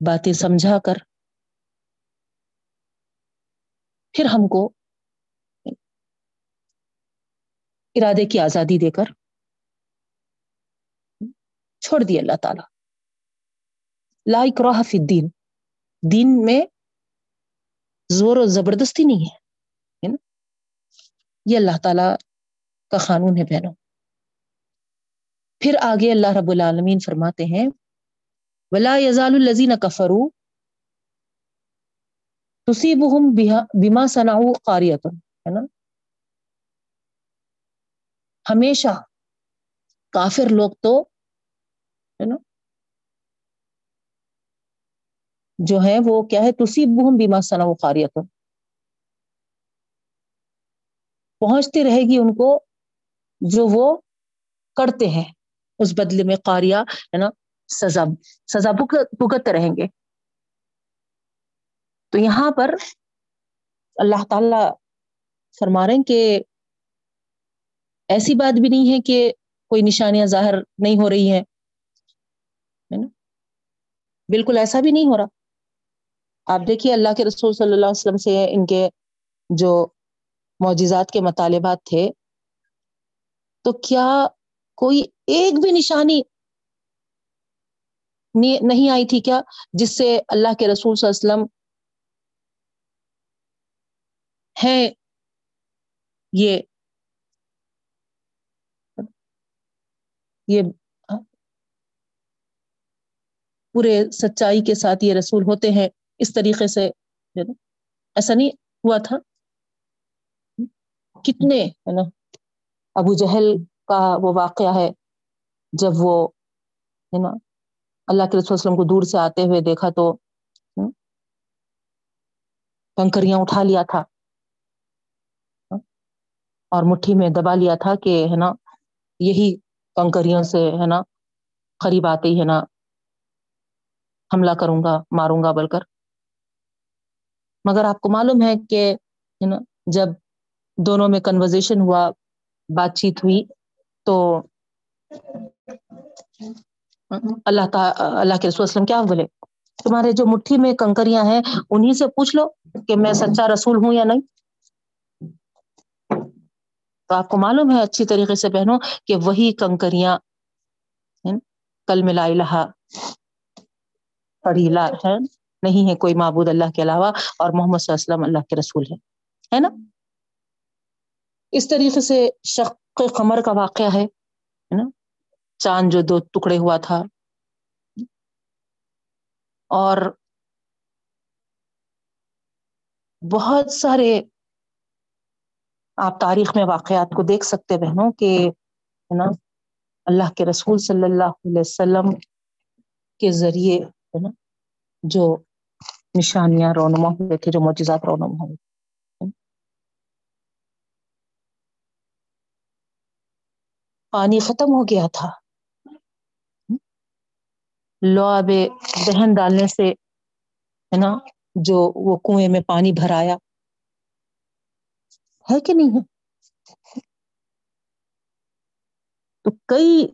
باتیں سمجھا کر پھر ہم کو ارادے کی آزادی دے کر چھوڑ دی اللہ تعالی۔ لائک راہ فی الدین۔ دین میں زور و زبردستی نہیں ہے یہ اللہ تعالی کا قانون ہے بہنوں۔ پھر آگے اللہ رب العالمین فرماتے ہیں، ولا یزال الزین کفرو تصیبہم بما صنعوا قاریت ہے نا؟ ہمیشہ کافر لوگ تو، ہے نا؟ جو ہے وہ کیا ہے؟ تصیبہم بما صنعوا قاریت پہنچتی رہے گی ان کو جو وہ کرتے ہیں، اس بدلے میں قاریہ، ہے نا؟ سزا سزا بھگت رہیں گے۔ تو یہاں پر اللہ تعالی فرما رہے ہیں کہ ایسی بات بھی نہیں ہے کہ کوئی نشانیاں ظاہر نہیں ہو رہی ہیں بالکل ایسا بھی نہیں ہو رہا۔ آپ دیکھیے اللہ کے رسول صلی اللہ علیہ وسلم سے ان کے جو معجزات کے مطالبات تھے، تو کیا کوئی ایک بھی نشانی نہیں آئی تھی کیا جس سے اللہ کے رسول صلی اللہ علیہ وسلم ہے یہ یہ پورے سچائی کے ساتھ یہ رسول ہوتے ہیں اس طریقے سے ایسا نہیں ہوا تھا؟ کتنے، ہے نا؟ ابو جہل کا وہ واقعہ ہے جب وہ، ہے نا، اللہ کے رسول وسلم کو دور سے آتے ہوئے دیکھا تو کنکریاں اٹھا لیا تھا۔ اور مٹھی میں دبا لیا تھا کہ ہے نا، یہی کنکریوں سے ہے نا قریب آتے ہی ہے نا حملہ کروں گا، ماروں گا بول کر مگر آپ کو معلوم ہے کہ جب دونوں میں کنورزیشن ہوا، بات چیت ہوئی، تو اللہ تعالی اللہ کے رسول وسلم کیا بولے؟ تمہارے جو مٹھی میں کنکریاں ہیں انہیں سے پوچھ لو کہ میں سچا رسول ہوں یا نہیں۔ تو آپ کو معلوم ہے اچھی طریقے سے بہنوں کہ وہی کنکریاں کل ملا الہ پڑھی ہے نہیں ہے کوئی معبود اللہ کے علاوہ اور محمد صلی اللہ علیہ وسلم اللہ کے رسول ہے ہے نا؟ اس طریقے سے شق قمر کا واقعہ ہے نا؟ چاند جو دو ٹکڑے ہوا تھا۔ اور بہت سارے آپ تاریخ میں واقعات کو دیکھ سکتے بہنوں کہ، ہے نا، اللہ کے رسول صلی اللہ علیہ وسلم کے ذریعے، ہے نا، جو نشانیاں رونما ہوئے تھے، جو معجزات رونما ہوئے پانی ختم ہو گیا تھا۔ لو آب دہن ڈالنے سے، ہے نا، جو وہ کنویں میں پانی بھرایا ہے کہ نہیں ہے تو کئی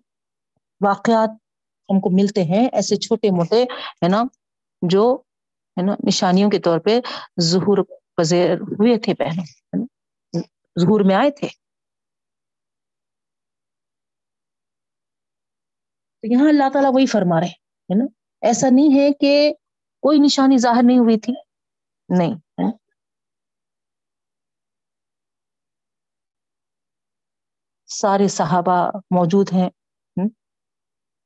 واقعات ہم کو ملتے ہیں ایسے چھوٹے موٹے ہے نا جو ہے نا نشانیوں کے طور پہ ظہور پذیر ہوئے تھے پہلے ظہور میں آئے تھے تو یہاں اللہ تعالیٰ وہی فرما رہے ہے نا؟ ایسا نہیں ہے کہ کوئی نشانی ظاہر نہیں ہوئی تھی، نہیں سارے صحابہ موجود ہیں۔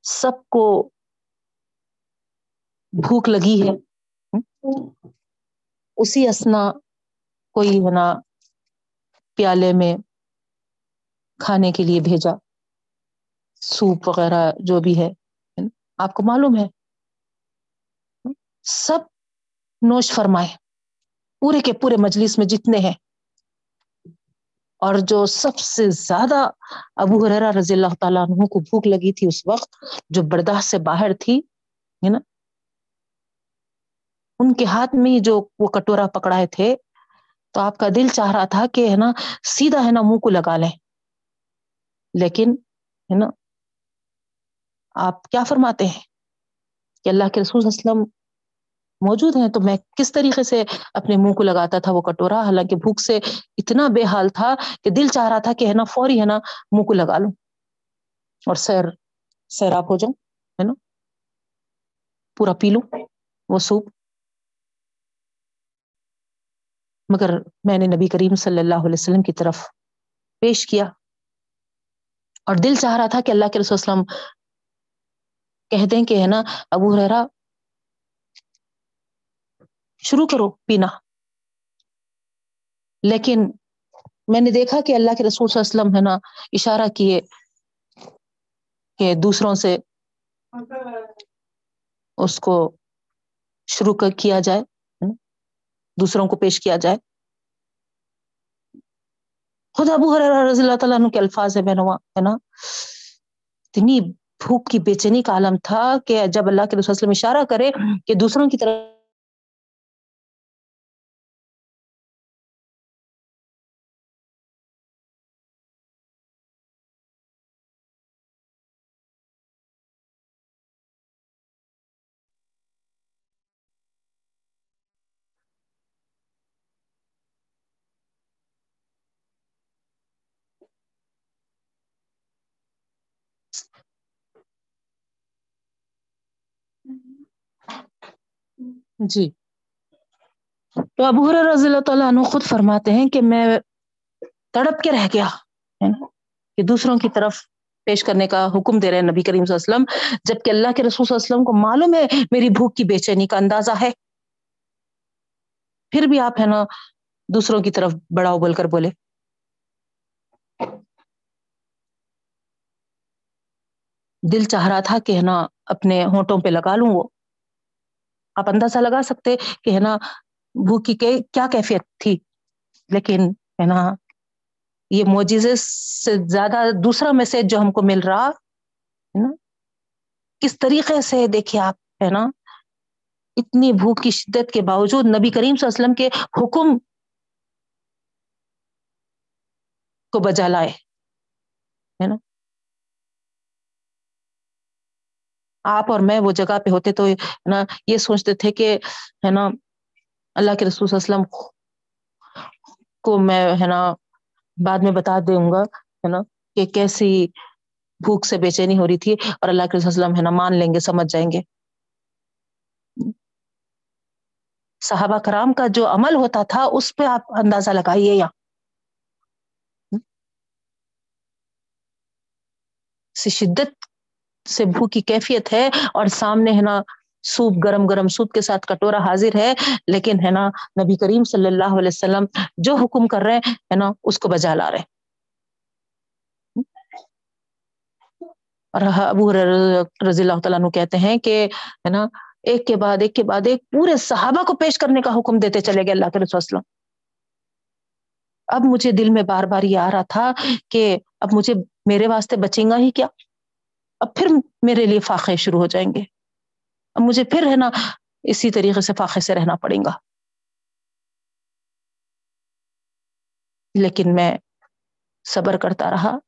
سب کو بھوک لگی ہے۔ اسی اسنا کوئی ہونا پیالے میں کھانے کے لیے بھیجا۔ سوپ وغیرہ جو بھی ہے آپ کو معلوم ہے۔ سب نوش فرمائے۔ پورے کے پورے مجلس میں جتنے ہیں اور جو سب سے زیادہ ابو حرا رضی اللہ تعالیٰ عنہ کو بھوک لگی تھی اس وقت، جو برداشت سے باہر تھی، ہے نا؟ ان کے ہاتھ میں جو وہ کٹورا پکڑائے تھے، تو آپ کا دل چاہ رہا تھا کہ، ہے نا، سیدھا، ہے نا، منہ کو لگا لیں۔ لیکن، ہے نا، آپ کیا فرماتے ہیں؟ کہ اللہ کے رسول اسلم موجود ہیں تو میں کس طریقے سے اپنے منہ کو لگاتا تھا وہ کٹورا؟ حالانکہ بھوک سے اتنا بے حال تھا کہ دل چاہ رہا تھا کہ ہے نا فوری ہے نا منہ کو لگا لوں۔ اور سیر سیراب ہو جاؤں ہے نا؟ پورا پی لوں وہ سوپ۔ مگر میں نے نبی کریم صلی اللہ علیہ وسلم کی طرف پیش کیا۔ اور دل چاہ رہا تھا کہ اللہ کے رسول وسلم کہتے ہیں کہ ہے نا ابو رحرا شروع کرو پینا۔ لیکن میں نے دیکھا کہ اللہ کے رسول صلی اللہ علیہ وسلم ہے نا، اشارہ کیے کہ دوسروں سے اس کو شروع کیا جائے دوسروں کو پیش کیا جائے۔ خدا ابو رضی اللہ تعالیٰ عنہ کے الفاظ ہے بہنوا ہے نا۔ اتنی بھوک کی بے چینی کا عالم تھا کہ جب اللہ کے رسول اشارہ کرے کہ دوسروں کی طرف جی۔ تو ابو رضی اللہ تعالیٰ عنہ خود فرماتے ہیں کہ میں تڑپ کے رہ گیا کہ دوسروں کی طرف پیش کرنے کا حکم دے رہے ہیں نبی کریم صلی اللہ علیہ وسلم، جبکہ اللہ کے رسول صلی اللہ علیہ وسلم کو معلوم ہے میری بھوک کی بے چینی کا اندازہ ہے۔ پھر بھی آپ ہے نا دوسروں کی طرف بڑا ابل کر بولے۔ دل چاہ رہا تھا کہ ہے نا اپنے ہونٹوں پہ لگا لوں وہ۔ آپ اندازہ لگا سکتے کہ ہے نا بھوک کی کیا کیفیت تھی، لیکن ہے نا یہ موجزے سے زیادہ دوسرا میسج جو ہم کو مل رہا، ہے نا، کس طریقے سے دیکھیے آپ، ہے نا، اتنی بھوک کی شدت کے باوجود نبی کریم صلی اللہ علیہ وسلم کے حکم کو بجا لائے، ہے نا آپ اور میں وہ جگہ پہ ہوتے تو نا، یہ سوچتے تھے کہ، ہے نا، اللہ کے رسول صلی اللہ علیہ وسلم کو میں، ہے نا، بعد میں بتا دوں گا، ہے نا، کہ کیسی بھوک سے بے چینی ہو رہی تھی اور اللہ کے وسلم، ہے نا، مان لیں گے، سمجھ جائیں گے۔ صحابہ کرام کا جو عمل ہوتا تھا، اس پہ آپ اندازہ لگائیے یا۔ شدت سے بھوک کی کیفیت ہے اور سامنے ہے نا سوپ، گرم گرم سوپ کے ساتھ کٹورا حاضر ہے، لیکن ہے نا نبی کریم صلی اللہ علیہ وسلم جو حکم کر رہے ہے نا اس کو بجا لا رہے اور ابو رضی اللہ تعالیٰ کہتے ہیں کہ ہے نا ایک کے بعد، ایک کے بعد ایک پورے صحابہ کو پیش کرنے کا حکم دیتے چلے گئے اللہ کے رسول وسلم۔ اب مجھے دل میں بار بار یہ آ رہا تھا کہ اب مجھے میرے واسطے بچیں گا ہی کیا؟ اب پھر میرے لیے فاقے شروع ہو جائیں گے۔ اب مجھے پھر ہے نا اسی طریقے سے فاقے سے رہنا پڑے گا۔ لیکن میں صبر کرتا رہا۔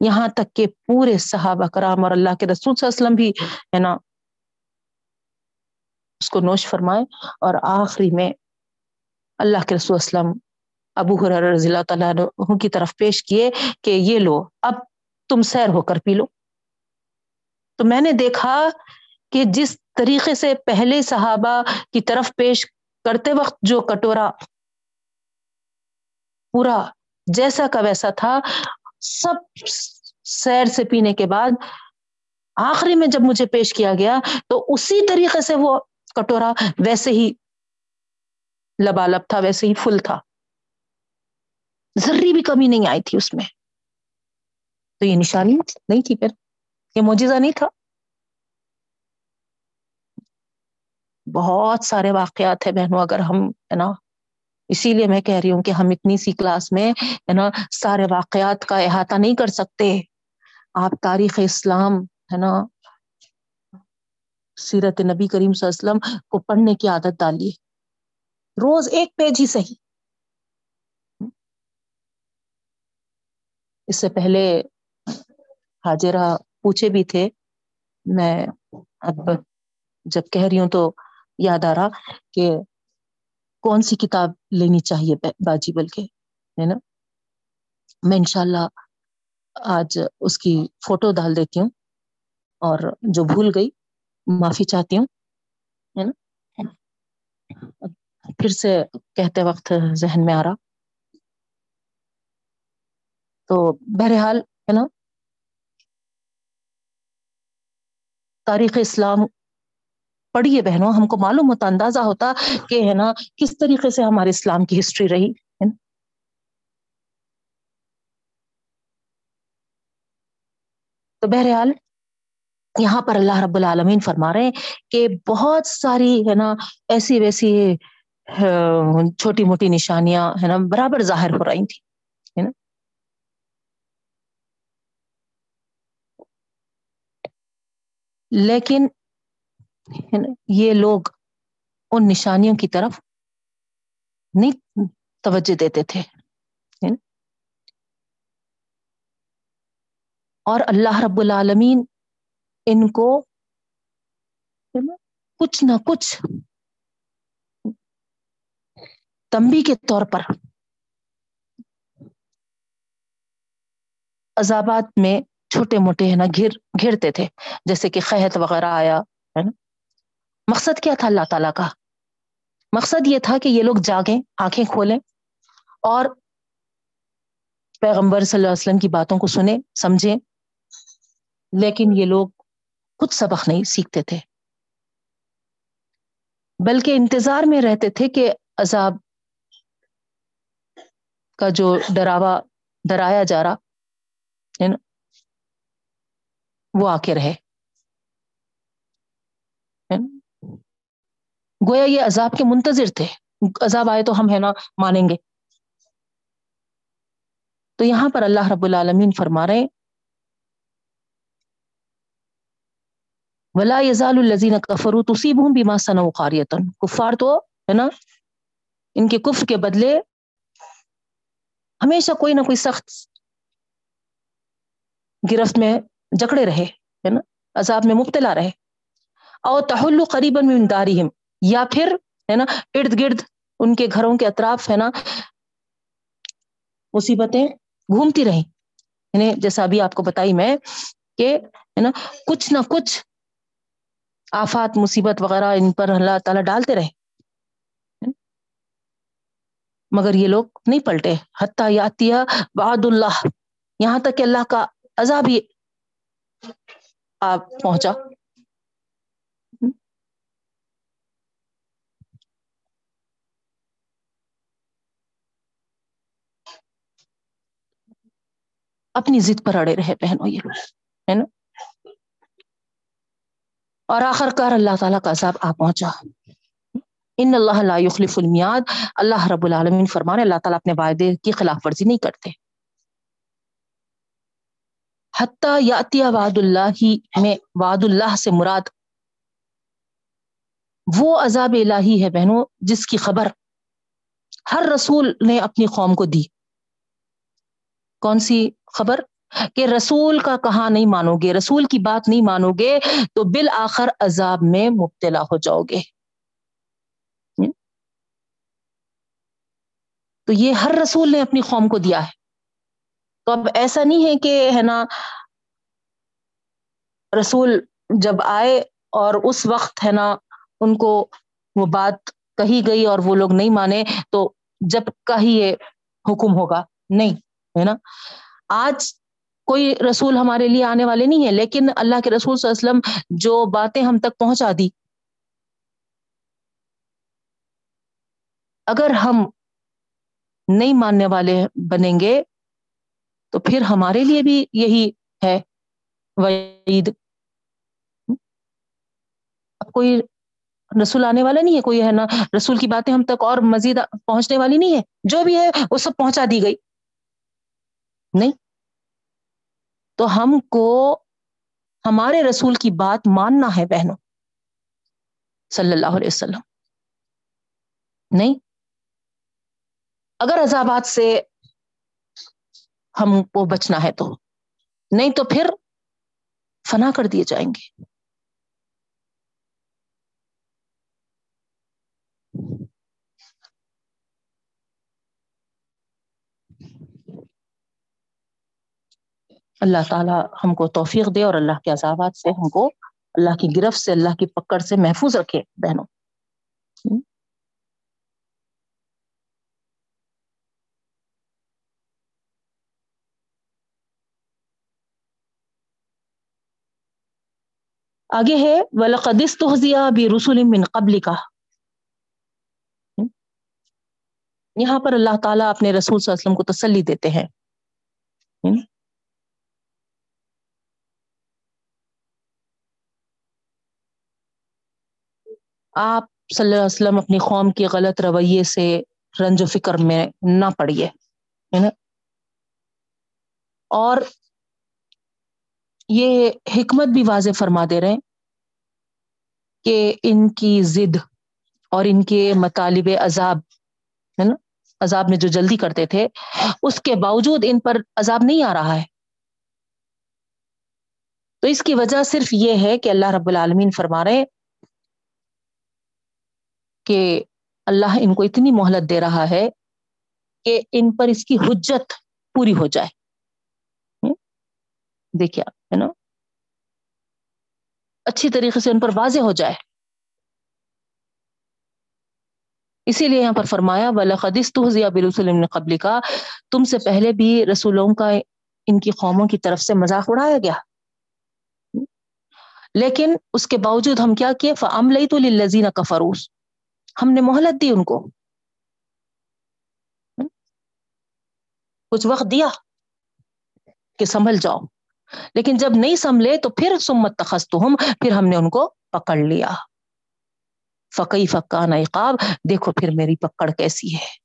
یہاں تک کہ پورے صحابہ کرام اور اللہ کے رسول صلی اللہ علیہ وسلم بھی ہے نا اس کو نوش فرمائے۔ اور آخری میں اللہ کے رسول اسلم ابو رضی اللہ تعالیٰ کی طرف پیش کیے کہ یہ لو، اب تم سیر ہو کر پی لو۔ تو میں نے دیکھا کہ جس طریقے سے پہلے صحابہ کی طرف پیش کرتے وقت جو کٹورا پورا جیسا کا ویسا تھا، سب سیر سے پینے کے بعد آخری میں جب مجھے پیش کیا گیا تو اسی طریقے سے وہ کٹورا ویسے ہی لبالب تھا، ویسے ہی فل تھا۔ ذری بھی کمی نہیں آئی تھی اس میں۔ تو یہ نشانی نہیں تھی پھر؟ یہ موجزہ نہیں تھا بہت سارے واقعات ہیں بہنوں، اگر ہم، ہے نا، اسی لیے میں کہہ رہی ہوں کہ ہم اتنی سی کلاس میں، ہے نا، سارے واقعات کا احاطہ نہیں کر سکتے۔ آپ تاریخ اسلام، ہے نا، سیرت نبی کریم صلی اللہ علیہ وسلم کو پڑھنے کی عادت ڈالیے۔ روز ایک پیج ہی صحیح۔ اس سے پہلے حاجرہ پوچھے بھی تھے۔ میں اب جب کہہ رہی ہوں تو یاد آ رہا کہ کون سی کتاب لینی چاہیے باجی بل کے ہے نا؟ میں انشاءاللہ آج اس کی فوٹو ڈال دیتی ہوں اور جو بھول گئی، معافی چاہتی ہوں، ہے نا؟ پھر سے کہتے وقت ذہن میں آ رہا۔ تو بہرحال، ہے نا؟ تاریخ اسلام پڑھیے بہنوں، ہم کو معلوم ہوتا، اندازہ ہوتا کہ ہے نا، کس طریقے سے ہمارے اسلام کی ہسٹری رہی، ہے نا؟ تو بہرحال، یہاں پر اللہ رب العالمین فرما رہے ہیں کہ بہت ساری ہے نا، ایسی ویسی چھوٹی موٹی نشانیاں، ہے نا، برابر ظاہر ہو رہی تھی ہے نا لیکن یہ لوگ ان نشانیوں کی طرف نہیں توجہ دیتے تھے۔ اور اللہ رب العالمین ان کو کچھ نہ کچھ تمبی کے طور پر عذابات میں چھوٹے موٹے ہے نا، گھر گھرتے تھے۔ جیسے کہ قحط وغیرہ آیا، ہے نا۔ مقصد کیا تھا اللہ تعالیٰ کا؟ مقصد یہ تھا کہ یہ لوگ جاگیں، آنکھیں کھولیں اور پیغمبر صلی اللہ علیہ وسلم کی باتوں کو سنیں، سمجھیں۔ لیکن یہ لوگ کچھ سبق نہیں سیکھتے تھے۔ بلکہ انتظار میں رہتے تھے کہ عذاب کا جو ڈراوا، ڈرایا جا رہا، ہے نا۔ وہ آ کے رہے گویا یہ عذاب کے منتظر تھے۔ عذاب آئے تو ہم ہے نا مانیں گے۔ تو یہاں پر اللہ رب العالمین فرما رہے ولا یزال الزین کفرو تصیب ہوں بیما سن قاریتن کفار تو ہے نا، ان کے کفر کے بدلے ہمیشہ کوئی نہ کوئی سخت گرفت میں جکڑے رہے، ہے نا؟ عذاب میں مبتلا رہے۔ او تحل قریب من دارہم، یا پھر، ہے نا، ارد گرد ان کے گھروں کے اطراف، ہے نا، مصیبتیں گھومتی رہیں۔ یعنی جیسا ابھی آپ کو بتائی میں کہ، ہے نا، کچھ نہ کچھ آفات، مصیبت وغیرہ ان پر اللہ تعالیٰ ڈالتے رہے۔ مگر یہ لوگ نہیں پلٹے۔ حتیٰ یاتیہ بعد اللہ، یہاں تک کہ اللہ کا عذاب ہی آپ پہنچا اپنی ضد پر اڑے رہے بہنوں یہ ہے نا اور آخر کار اللہ تعالیٰ کا عذاب آ پہنچا ان اللہ لا یخلف المیاد اللہ رب العالمین فرمانے اللہ تعالیٰ اپنے وعدے کی خلاف ورزی نہیں کرتے حتیٰ یاتیہ وعد اللہ ہی میں وعد اللہ سے مراد وہ عذاب الہی ہے بہنوں جس کی خبر ہر رسول نے اپنی قوم کو دی۔ کون سی خبر؟ کہ رسول کا کہاں نہیں مانو گے رسول کی بات نہیں مانو گے تو بالآخر عذاب میں مبتلا ہو جاؤ گے۔ تو یہ ہر رسول نے اپنی قوم کو دیا ہے۔ تو اب ایسا نہیں ہے کہ ہے نا، رسول جب آئے اور اس وقت ہے نا ان کو وہ بات کہی گئی اور وہ لوگ نہیں مانے، تو جب کا ہی یہ حکم ہوگا، نہیں، ہے نا؟ آج کوئی رسول ہمارے لیے آنے والے نہیں ہے لیکن اللہ کے رسول صلی اللہ علیہ وسلم جو باتیں ہم تک پہنچا دی۔ اگر ہم نہیں ماننے والے بنیں گے تو پھر ہمارے لیے بھی یہی ہے۔ وعید۔ اب کوئی رسول آنے والا نہیں ہے، کوئی ہے نا؟ رسول کی باتیں ہم تک اور مزید پہنچنے والی نہیں ہے۔ جو بھی ہے، وہ سب پہنچا دی گئی۔ نہیں۔ تو ہم کو ہمارے رسول کی بات ماننا ہے، بہنوں۔ صلی اللہ علیہ وسلم۔ نہیں۔ اگر عذابات سے ہم کو بچنا ہے تو۔ نہیں تو پھر فنا کر دیے جائیں گے۔ اللہ تعالیٰ ہم کو توفیق دے اور اللہ کے عذابات سے ہم کو اللہ کی گرفت سے، اللہ کی پکڑ سے محفوظ رکھے۔ بہنوں۔ آگے ہے ولقدس تحزیہ بھی رسول من قبل کا یہاں پر اللہ تعالیٰ اپنے رسول صلی اللہ علیہ وسلم کو تسلی دیتے ہیں۔ آپ صلی اللہ علیہ وسلم اپنی قوم کے غلط رویے سے رنج و فکر میں نہ پڑیے اور یہ حکمت بھی واضح فرما دے رہے ہیں کہ ان کی ضد اور ان کے مطالب عذاب، ہے نا؟ عذاب میں جو جلدی کرتے تھے، اس کے باوجود ان پر عذاب نہیں آ رہا ہے۔ تو اس کی وجہ صرف یہ ہے کہ اللہ رب العالمین فرما رہے کہ اللہ ان کو اتنی مہلت دے رہا ہے کہ ان پر اس کی حجت پوری ہو جائے۔ دیکھیے ہے نا؟ اچھی طریقے سے ان پر واضح ہو جائے۔ اسی لیے یہاں پر فرمایا وَلَقَدِسْ تُحْزِيَا بِرُسُلٍ مِّن قبل کا تم سے پہلے بھی رسولوں کا ان کی قوموں کی طرف سے مذاق اڑایا گیا۔ لیکن اس کے باوجود ہم کیا کیے؟ فَأَمْلَيْتُ لِلَّذِينَ كَفَرُوا۔ ہم نے مہلت دی ان کو۔ کچھ وقت دیا کہ سنبھل جاؤ۔ لیکن جب نہیں سنبھلے تو پھر سمت تخست ہم پھر ہم نے ان کو پکڑ لیا۔ فقی فقان عقاب، دیکھو پھر میری پکڑ کیسی ہے۔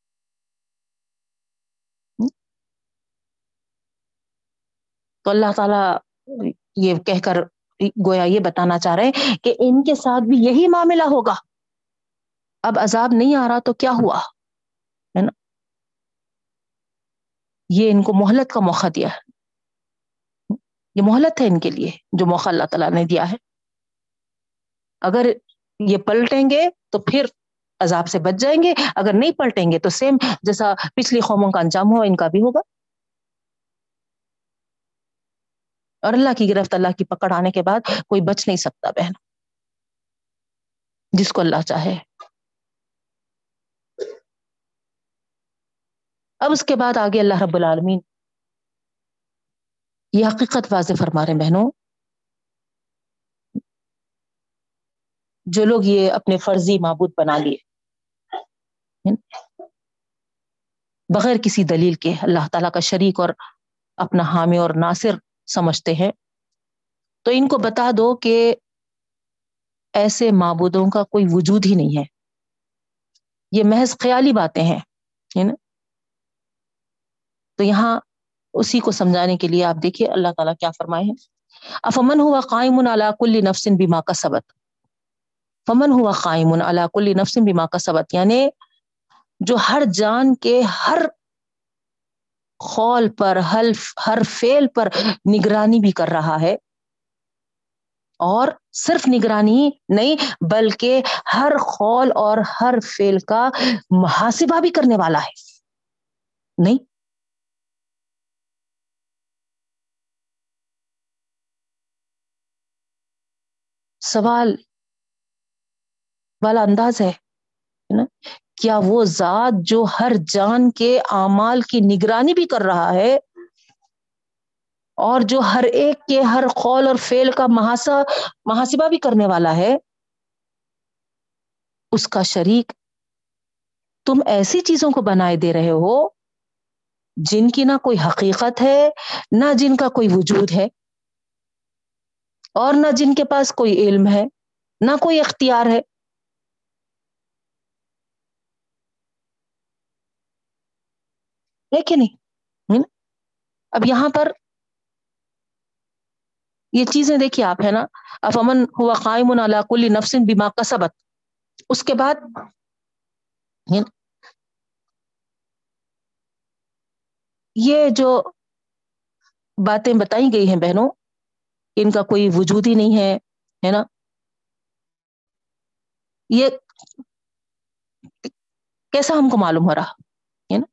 تو اللہ تعالی یہ کہہ کر گویا یہ بتانا چاہ رہے ہیں کہ ان کے ساتھ بھی یہی معاملہ ہوگا۔ اب عذاب نہیں آ رہا تو کیا ہوا؟ ہے نا؟ یہ ان کو مہلت کا موقع دیا۔ ہے یہ مہلت ہے ان کے لیے جو موقع اللہ تعالیٰ نے دیا ہے۔ اگر یہ پلٹیں گے تو پھر عذاب سے بچ جائیں گے، اگر نہیں پلٹیں گے تو سیم جیسا پچھلی قوموں کا انجام ہوا، ان کا بھی ہوگا۔ اور اللہ کی گرفت، اللہ کی پکڑ آنے کے بعد کوئی بچ نہیں سکتا بہن۔ جس کو اللہ چاہے۔ اب اس کے بعد آگے اللہ رب العالمین یہ حقیقت واضح فرما رہے بہنوں۔ جو لوگ یہ اپنے فرضی معبود بنا لیے، بغیر کسی دلیل کے اللہ تعالیٰ کا شریک اور اپنا حامی اور ناصر سمجھتے ہیں۔ تو ان کو بتا دو کہ ایسے معبودوں کا کوئی وجود ہی نہیں ہے۔ یہ محض خیالی باتیں ہیں تو یہاں اسی کو سمجھانے کے لیے آپ دیکھیے اللہ تعالیٰ کیا فرمائے ہیں۔ افمن ہوا قائم علی کل نفس بیما کا سبق فمن ہوا قائم علی کل نفس بیما کا سبق یعنی جو ہر جان کے ہر خول پر حلف ہر فیل پر نگرانی بھی کر رہا ہے۔ اور صرف نگرانی نہیں، بلکہ ہر خول اور ہر فیل کا محاسبہ بھی کرنے والا ہے۔ نہیں سوال والا انداز ہے نا؟ کیا وہ ذات جو ہر جان کے اعمال کی نگرانی بھی کر رہا ہے اور جو ہر ایک کے ہر قول اور فیل کا محاسا، محاسبہ بھی کرنے والا ہے، اس کا شریک تم ایسی چیزوں کو بنائے دے رہے ہو جن کی نہ کوئی حقیقت ہے، نہ جن کا کوئی وجود ہے؟ اور نہ جن کے پاس کوئی علم ہے، نہ کوئی اختیار ہے۔ کہ نہیں؟ اب یہاں پر یہ چیزیں دیکھیے آپ، ہے نا؟ اب امن ہوا قائم کل نفسن بیما کا سبق اس کے بعد یہ جو باتیں بتائی گئی ہیں بہنوں ان کا کوئی وجود ہی نہیں ہے ہے نا؟ یہ کیسا ہم کو معلوم ہو رہا، ہے نا؟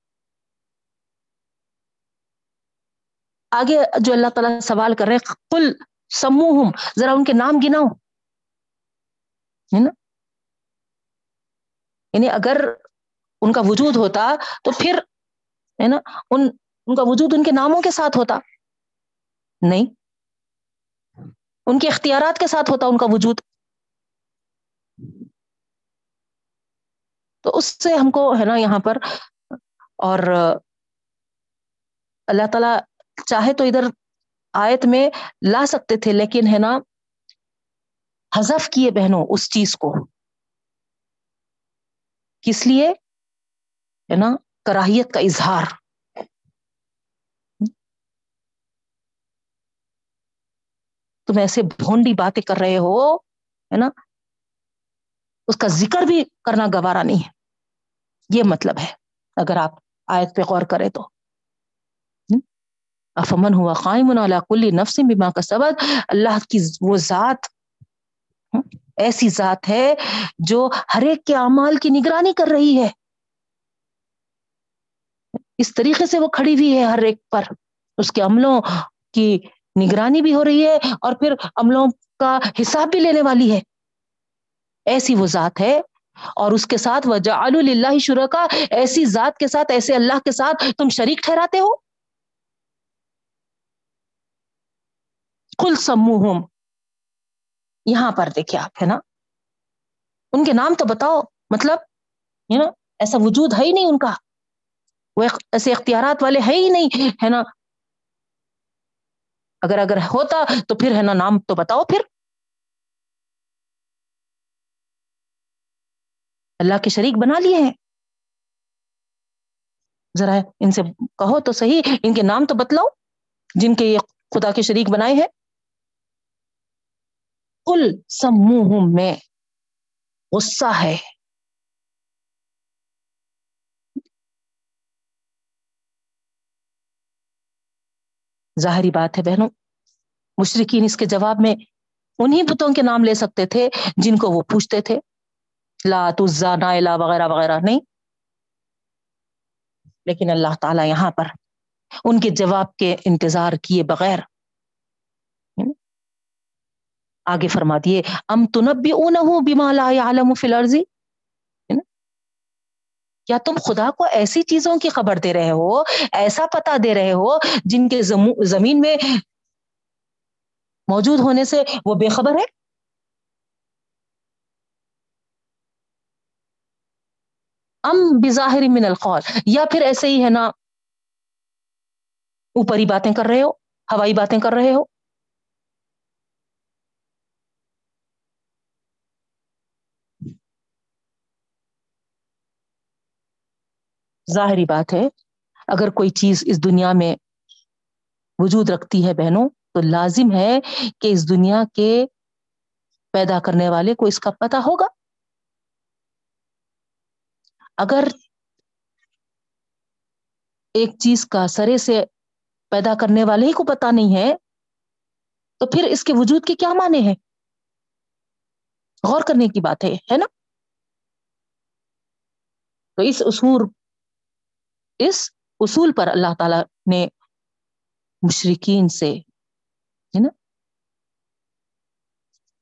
آگے جو اللہ تعالیٰ سوال کر رہے کل سمو ہوں ذرا ان کے نام گناؤ، ہے نا؟ یعنی اگر ان کا وجود ہوتا تو پھر، ہے نا؟ ان ان کا وجود ان کے ناموں کے ساتھ ہوتا، نہیں؟ ان کے اختیارات کے ساتھ ہوتا ان کا وجود۔ تو اس سے ہم کو ہے نا یہاں پر، اور اللہ تعالی چاہے تو ادھر آیت میں لا سکتے تھے، لیکن ہے نا حذف کیے بہنوں اس چیز کو۔ کس لیے؟ ہے نا کراہیت کا اظہار۔ تم ایسے بھونڈی باتیں کر رہے ہو، ہے نا؟ اس کا ذکر بھی کرنا گوارا نہیں ہے۔ یہ مطلب ہے، اگر آپ آیت پہ غور کریں تو۔ افمن ہوا قائم کل نفس بما کا سبق اللہ کی وہ ذات ایسی ذات ہے جو ہر ایک کے اعمال کی نگرانی کر رہی ہے۔ اس طریقے سے وہ کھڑی ہوئی ہے ہر ایک پر۔ اس کے عملوں کی نگرانی بھی ہو رہی ہے اور پھر عملوں کا حساب بھی لینے والی ہے۔ ایسی وہ ذات ہے اور اس کے ساتھ وجہ اللہ شرکا، ایسی ذات کے ساتھ، ایسے اللہ کے ساتھ تم شریک ٹھہراتے ہو۔ کل سموہم۔ یہاں پر دیکھیں آپ، ہے نا؟ ان کے نام تو بتاؤ مطلب ہے نا ایسا وجود ہے ہی نہیں ان کا۔ وہ ایسے اختیارات والے ہے ہی نہیں، ہے نا؟ اگر اگر ہوتا تو پھر ہے نا نام تو بتاؤ پھر۔ اللہ کے شریک بنا لیے ہیں۔ ذرا ان سے کہو تو صحیح، ان کے نام تو بتلاؤ جن کے یہ خدا کے شریک بنائے ہیں۔ کل سموہ میں، غصہ ہے۔ ظاہری بات ہے بہنوں۔ مشرقین اس کے جواب میں انہی بتوں کے نام لے سکتے تھے جن کو وہ پوچھتے تھے۔ لات عزا نائلہ وغیرہ وغیرہ، نہیں۔ لیکن اللہ تعالی یہاں پر ان کے جواب کے انتظار کیے بغیر آگے فرما دیے۔ ام تنبی اون بیمالا عالم فلرزی کیا تم خدا کو ایسی چیزوں کی خبر دے رہے ہو؟ ایسا پتا دے رہے ہو جن کے زمین میں موجود ہونے سے وہ بے خبر ہے؟ ام بظاہر من القول، یا پھر ایسے ہی ہے نا؟ اوپری باتیں کر رہے ہو، ہوائی باتیں کر رہے ہو؟ ظاہری بات ہے۔ اگر کوئی چیز اس دنیا میں وجود رکھتی ہے بہنوں، تو لازم ہے کہ اس دنیا کے پیدا کرنے والے کو اس کا پتا ہوگا۔ اگر ایک چیز کا سرے سے پیدا کرنے والے ہی کو پتا نہیں ہے، تو پھر اس کے وجود کے کیا معنی ہیں؟ غور کرنے کی بات ہے نا؟ تو اس اصور اس اصول پر اللہ تعالی نے مشرقین سے، ہے نا،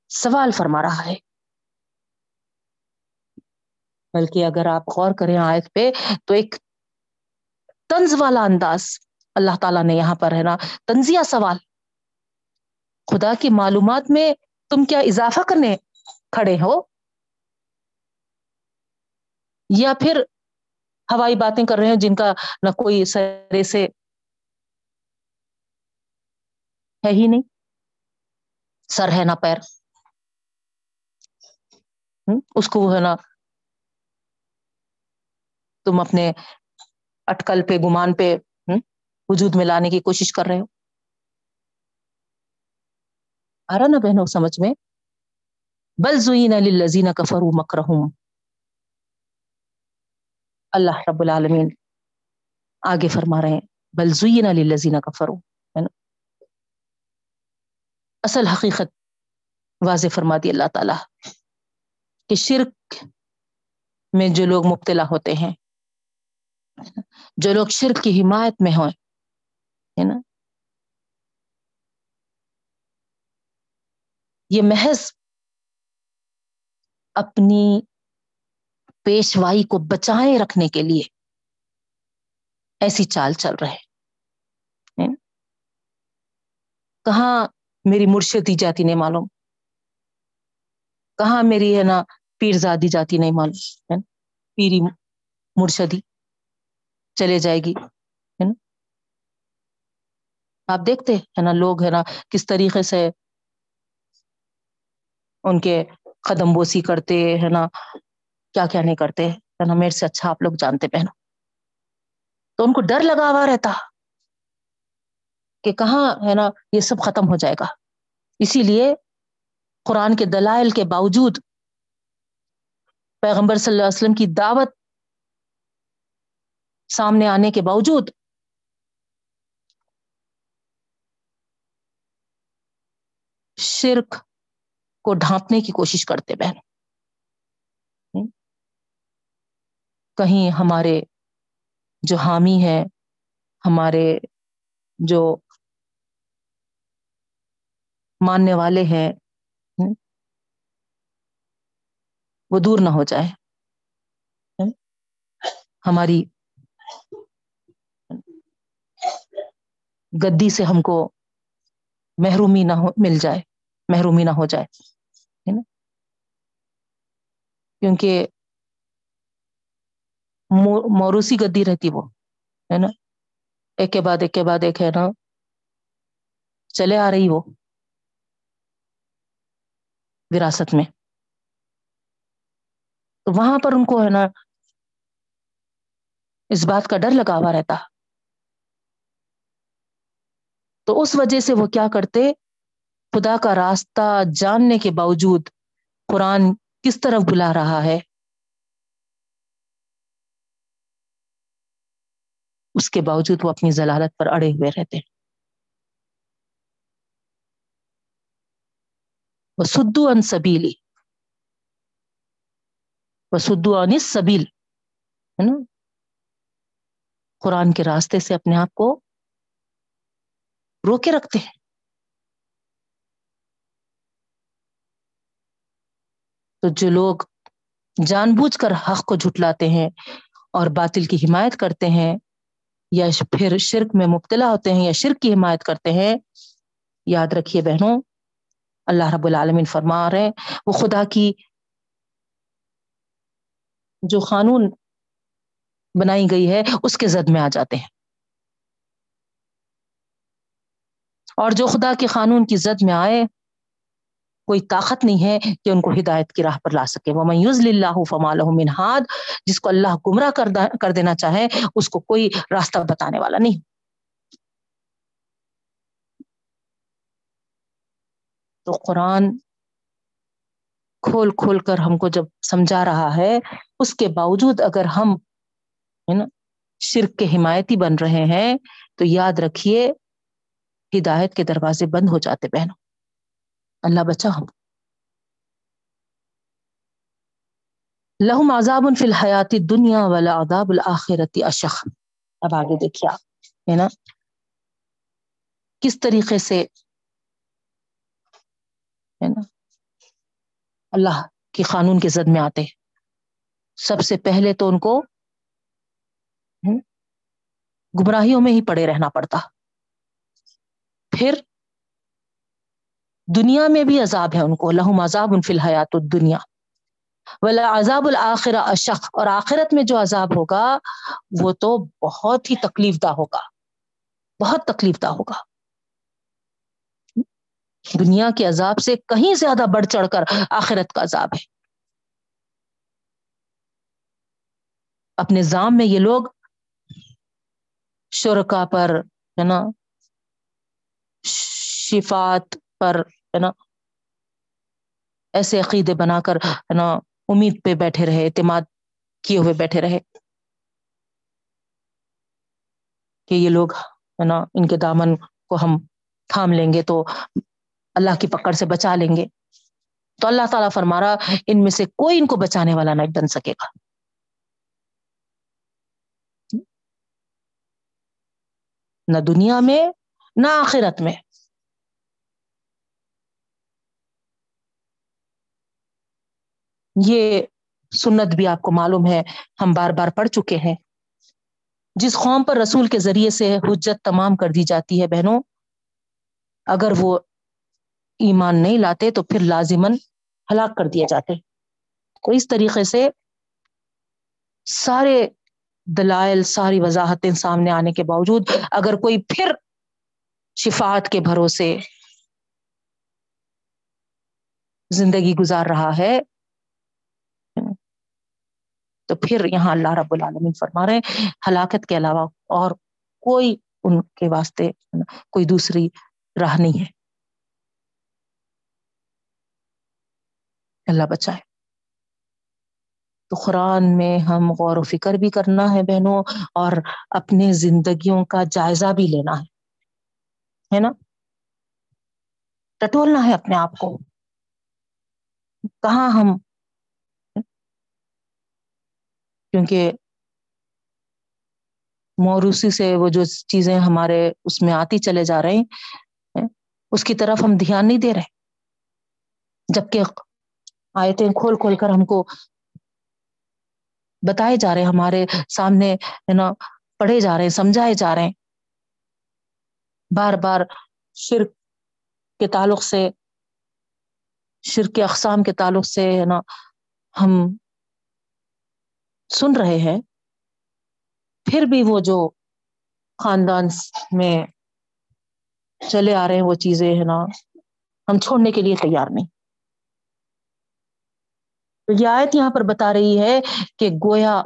سوال فرما رہا ہے۔ بلکہ اگر آپ غور کریں آیت پہ، تو ایک طنز والا انداز اللہ تعالیٰ نے یہاں پر، ہے نا تنزیہ سوال۔ خدا کی معلومات میں تم کیا اضافہ کرنے کھڑے ہو؟ یا پھر ہوائی باتیں کر رہے ہیں، جن کا نہ کوئی سرے سے ہے ہی نہیں۔ سر ہے نہ پیر۔ اس کو وہ ہے نا تم اپنے اٹکل پہ، گمان پہ وجود میں لانے کی کوشش کر رہے ہو۔ آ رہا نا بہنوں، سمجھ میں؟ بل زین للذین کفروا مکرہم۔ اللہ رب العالمین آگے فرما رہے ہیں، بل زین للذین کفروا۔ ہے نا؟ اصل حقیقت واضح فرما دی اللہ تعالی کہ شرک میں جو لوگ مبتلا ہوتے ہیں، جو لوگ شرک کی حمایت میں ہوئے، ہے نا؟ یہ محض اپنی پیشوائی کو بچائے رکھنے کے لیے ایسی چال چل رہے کہاں میری مرشدی جاتی نہیں معلوم؟ کہاں میری ہے نا پیرزادی جاتی نہیں معلوم؟ پیری مرشدی چلے جائے گی، ہے نا؟ آپ دیکھتے ہے نا لوگ ہے نا کس طریقے سے ان کے قدم بوسی کرتے ہے نا؟ کیا کیا نہیں کرتے؟ میرے سے اچھا آپ لوگ جانتے پہنو۔ تو ان کو ڈر لگا ہوا رہتا کہ کہاں ہے نا یہ سب ختم ہو جائے گا۔ اسی لیے قرآن کے دلائل کے باوجود پیغمبر صلی اللہ علیہ وسلم کی دعوت سامنے آنے کے باوجود شرک کو ڈھانپنے کی کوشش کرتے بہن کہیں ہمارے جو حامی ہے ہمارے جو ماننے والے ہیں وہ دور نہ ہو جائے۔ ہماری گدی سے ہم کو محرومی نہ ہو، مل جائے، محرومی نہ ہو جائے، ہے نا؟ کیونکہ موروسی گدی رہتی وہ، ہے نا؟ ایک کے بعد ایک کے بعد ایک ہے نا؟ چلے آ رہی وہ وراثت میں۔ تو وہاں پر ان کو ہے نا اس بات کا ڈر لگا ہوا رہتا۔ تو اس وجہ سے وہ کیا کرتے؟ خدا کا راستہ جاننے کے باوجود قرآن کس طرف بلا رہا ہے؟ اس کے باوجود وہ اپنی ضلالت پر اڑے ہوئے رہتے وہ سدو ان سبیلی وہ ان سبیل ہے نا؟ قرآن کے راستے سے اپنے آپ کو روکے رکھتے ہیں۔ تو جو لوگ جان بوجھ کر حق کو جھٹلاتے ہیں اور باطل کی حمایت کرتے ہیں یا پھر شرک میں مبتلا ہوتے ہیں یا شرک کی حمایت کرتے ہیں، یاد رکھیے بہنوں، اللہ رب العالمین فرما رہے ہیں، وہ خدا کی جو قانون بنائی گئی ہے، اس کے زد میں آ جاتے ہیں۔ اور جو خدا کے قانون کی زد میں آئے کوئی طاقت نہیں ہے کہ ان کو ہدایت کی راہ پر لا سکے۔ وہ میوز اللہ فمال منہاد جس کو اللہ گمراہ کر دینا چاہے، اس کو کوئی راستہ بتانے والا نہیں۔ تو قرآن کھول کھول کر ہم کو جب سمجھا رہا ہے، اس کے باوجود اگر ہم، ہے نا، شرک کے حمایتی بن رہے ہیں، تو یاد رکھیے، ہدایت کے دروازے بند ہو جاتے بہنوں۔ اللہ بچا ہم لہم عذاب فی الحیات دنیا والا عذاب الآخرتی اشخ اب آگے دیکھیے آپ، ہے نا؟ کس طریقے سے، ہے نا؟ اللہ کی قانون کے زد میں آتے۔ سب سے پہلے تو ان کو گمراہیوں میں ہی پڑے رہنا پڑتا۔ پھر دنیا میں بھی عذاب ہے ان کو، لہم عذاب ان فی الحیات دنیا ولا عذاب الآخر اشق۔ اور آخرت میں جو عذاب ہوگا، وہ تو بہت ہی تکلیف دہ ہوگا۔ بہت تکلیف دہ ہوگا۔ دنیا کے عذاب سے کہیں زیادہ بڑھ چڑھ کر آخرت کا عذاب ہے۔ اپنے زام میں یہ لوگ شرکا پر، ہے نا شفات پر ہے نا؟ ایسے عقیدے بنا کر، ہے نا، امید پہ بیٹھے رہے، اعتماد کیے ہوئے بیٹھے رہے کہ یہ لوگ، ہے نا، ان کے دامن کو ہم تھام لیں گے تو اللہ کی پکڑ سے بچا لیں گے۔ تو اللہ تعالیٰ فرما رہا، ان میں سے کوئی ان کو بچانے والا نہیں بن سکے گا۔ نہ دنیا میں، نہ آخرت میں۔ یہ سنت بھی آپ کو معلوم ہے، ہم بار بار پڑھ چکے ہیں۔ جس قوم پر رسول کے ذریعے سے حجت تمام کر دی جاتی ہے بہنوں، اگر وہ ایمان نہیں لاتے تو پھر لازمن ہلاک کر دیے جاتے۔ تو اس طریقے سے سارے دلائل، ساری وضاحتیں سامنے آنے کے باوجود اگر کوئی پھر شفات کے بھروسے زندگی گزار رہا ہے تو پھر یہاں اللہ رب العالمین فرما رہے ہیں، ہلاکت کے علاوہ اور کوئی ان کے واسطے کوئی دوسری راہ نہیں ہے۔ اللہ بچائے۔ تو قرآن میں ہم غور و فکر بھی کرنا ہے بہنوں، اور اپنے زندگیوں کا جائزہ بھی لینا ہے۔ ہے نا؟ ٹٹولنا ہے اپنے آپ کو۔ کہاں ہم کیونکہ موروثی سے وہ جو چیزیں ہمارے اس میں آتی چلے جا رہے ہیں، اس کی طرف ہم دھیان نہیں دے رہے۔ جبکہ آیتیں کھول کھول کر ہم کو بتائے جا رہے، ہمارے سامنے ہے نا، پڑھے جا رہے ہیں سمجھائے جا رہے۔ ہیں بار بار شرک کے تعلق سے، شرک کے اقسام کے تعلق سے ہے نا، ہم سن رہے ہیں، پھر بھی وہ جو خاندان میں چلے آ رہے ہیں، وہ چیزیں ہے نا، ہم چھوڑنے کے لیے تیار نہیں۔ تو یہ آیت یہاں پر بتا رہی ہے کہ گویا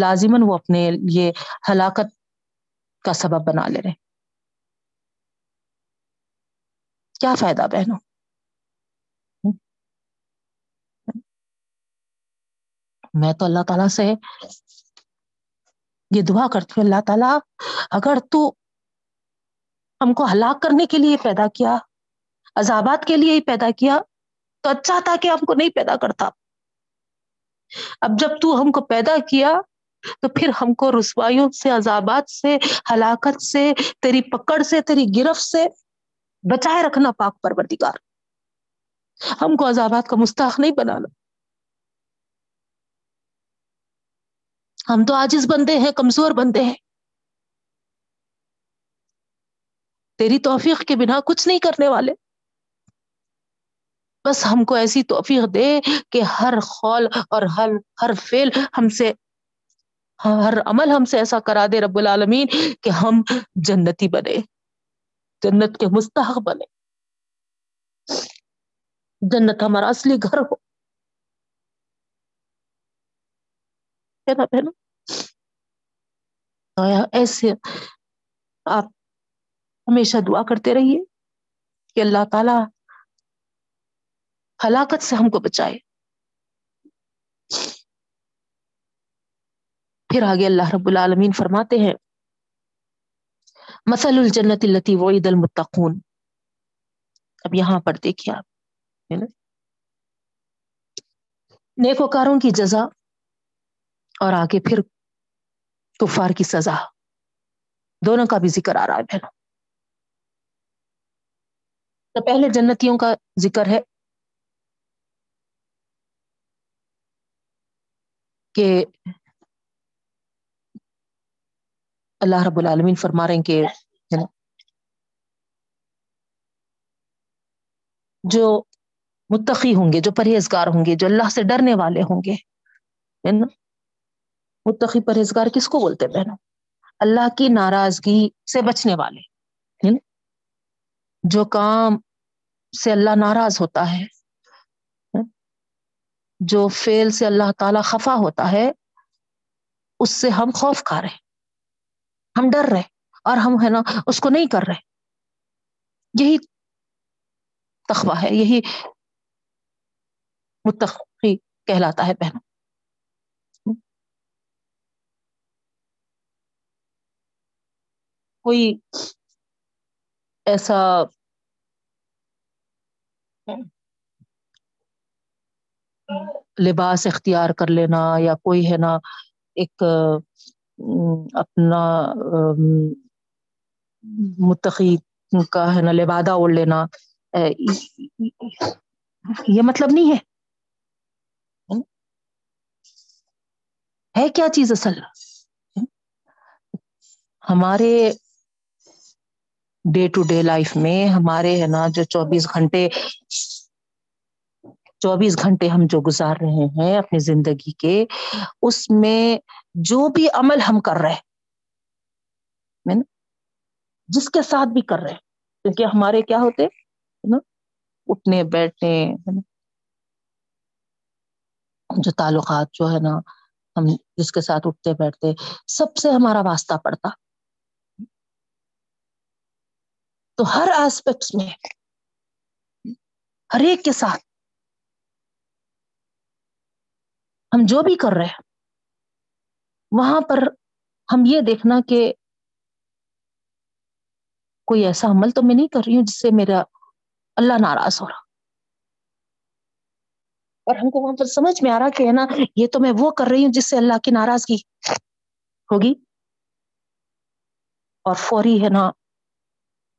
لازمن وہ اپنے یہ ہلاکت کا سبب بنا لے رہے۔ کیا فائدہ بہنوں؟ میں تو اللہ تعالی سے یہ دعا کرتی ہوں، اللہ تعالی، اگر تو ہم کو ہلاک کرنے کے لیے پیدا کیا، عذابات کے لیے ہی پیدا کیا، تو اچھا تھا کہ ہم کو نہیں پیدا کرتا۔ اب جب تو ہم کو پیدا کیا، تو پھر ہم کو رسوائیوں سے، عذابات سے، ہلاکت سے، تیری پکڑ سے، تیری گرفت سے بچائے رکھنا پاک پروردگار۔ ہم کو عذابات کا مستحق نہیں بنانا۔ ہم تو آجز بندے ہیں، کمزور بندے ہیں۔ تیری توفیق کے بنا کچھ نہیں کرنے والے۔ بس ہم کو ایسی توفیق دے کہ ہر خول اور ہر ہر فیل ہم سے، ہر عمل ہم سے ایسا کرا دے رب العالمین کہ ہم جنتی بنے، جنت کے مستحق بنے۔ جنت ہمارا اصلی گھر ہو۔ نا بہن ایسے آپ ہمیشہ دعا کرتے رہیے کہ اللہ تعالی ہلاکت سے ہم کو بچائے پھر آگے اللہ رب العالمین فرماتے ہیں مسل الجنت التی وعید المتقون اب یہاں پر دیکھیے آپ نیکوکاروں کی جزا اور آگے پھر کفار کی سزا۔ دونوں کا بھی ذکر آ رہا ہے بہنوں۔ تو پہلے جنتیوں کا ذکر ہے کہ اللہ رب العالمین فرما رہے ہیں کہ جو متقی ہوں گے، جو پرہیزگار ہوں گے، جو اللہ سے ڈرنے والے ہوں گے نا؟ متقی پرہیزگار کس کو بولتے بہنوں؟ اللہ کی ناراضگی سے بچنے والے جو کام سے اللہ ناراض ہوتا ہے جو فیل سے اللہ تعالی خفا ہوتا ہے، اس سے ہم خوف کھا رہے ہم ڈر رہے اور ہم، ہے نا، اس کو نہیں کر رہے۔ یہی تخوا ہے، یہی متقی کہلاتا ہے بہنوں۔ کوئی ایسا لباس اختیار کر لینا یا کوئی ہے نا ایک اپنا متقی کا ہے نا لبادہ اوڑھ لینا۔ یہ مطلب نہیں ہے۔ ہے کیا چیز اصل؟ ہمارے ڈے ٹو ڈے لائف میں ہمارے ہے نا جو چوبیس گھنٹے چوبیس گھنٹے ہم جو گزار رہے ہیں اپنی زندگی کے، اس میں جو بھی عمل ہم کر رہے جس کے ساتھ بھی کر رہے کیونکہ ہمارے کیا ہوتے نا؟ اٹھنے، بیٹھنے جو تعلقات جو ہے نا، ہم جس کے ساتھ اٹھتے، بیٹھتے، سب سے ہمارا واسطہ پڑتا۔ تو ہر آسپیکٹس میں ہر ایک کے ساتھ ہم جو بھی کر رہے ہیں، وہاں پر ہم یہ دیکھنا کہ کوئی ایسا عمل تو میں نہیں کر رہی ہوں جس سے میرا اللہ ناراض ہو رہا۔ اور ہم کو وہاں پر سمجھ میں آ رہا کہ ہے نا، یہ تو میں وہ کر رہی ہوں جس سے اللہ کی ناراضگی ہوگی۔ اور فوری ہے نا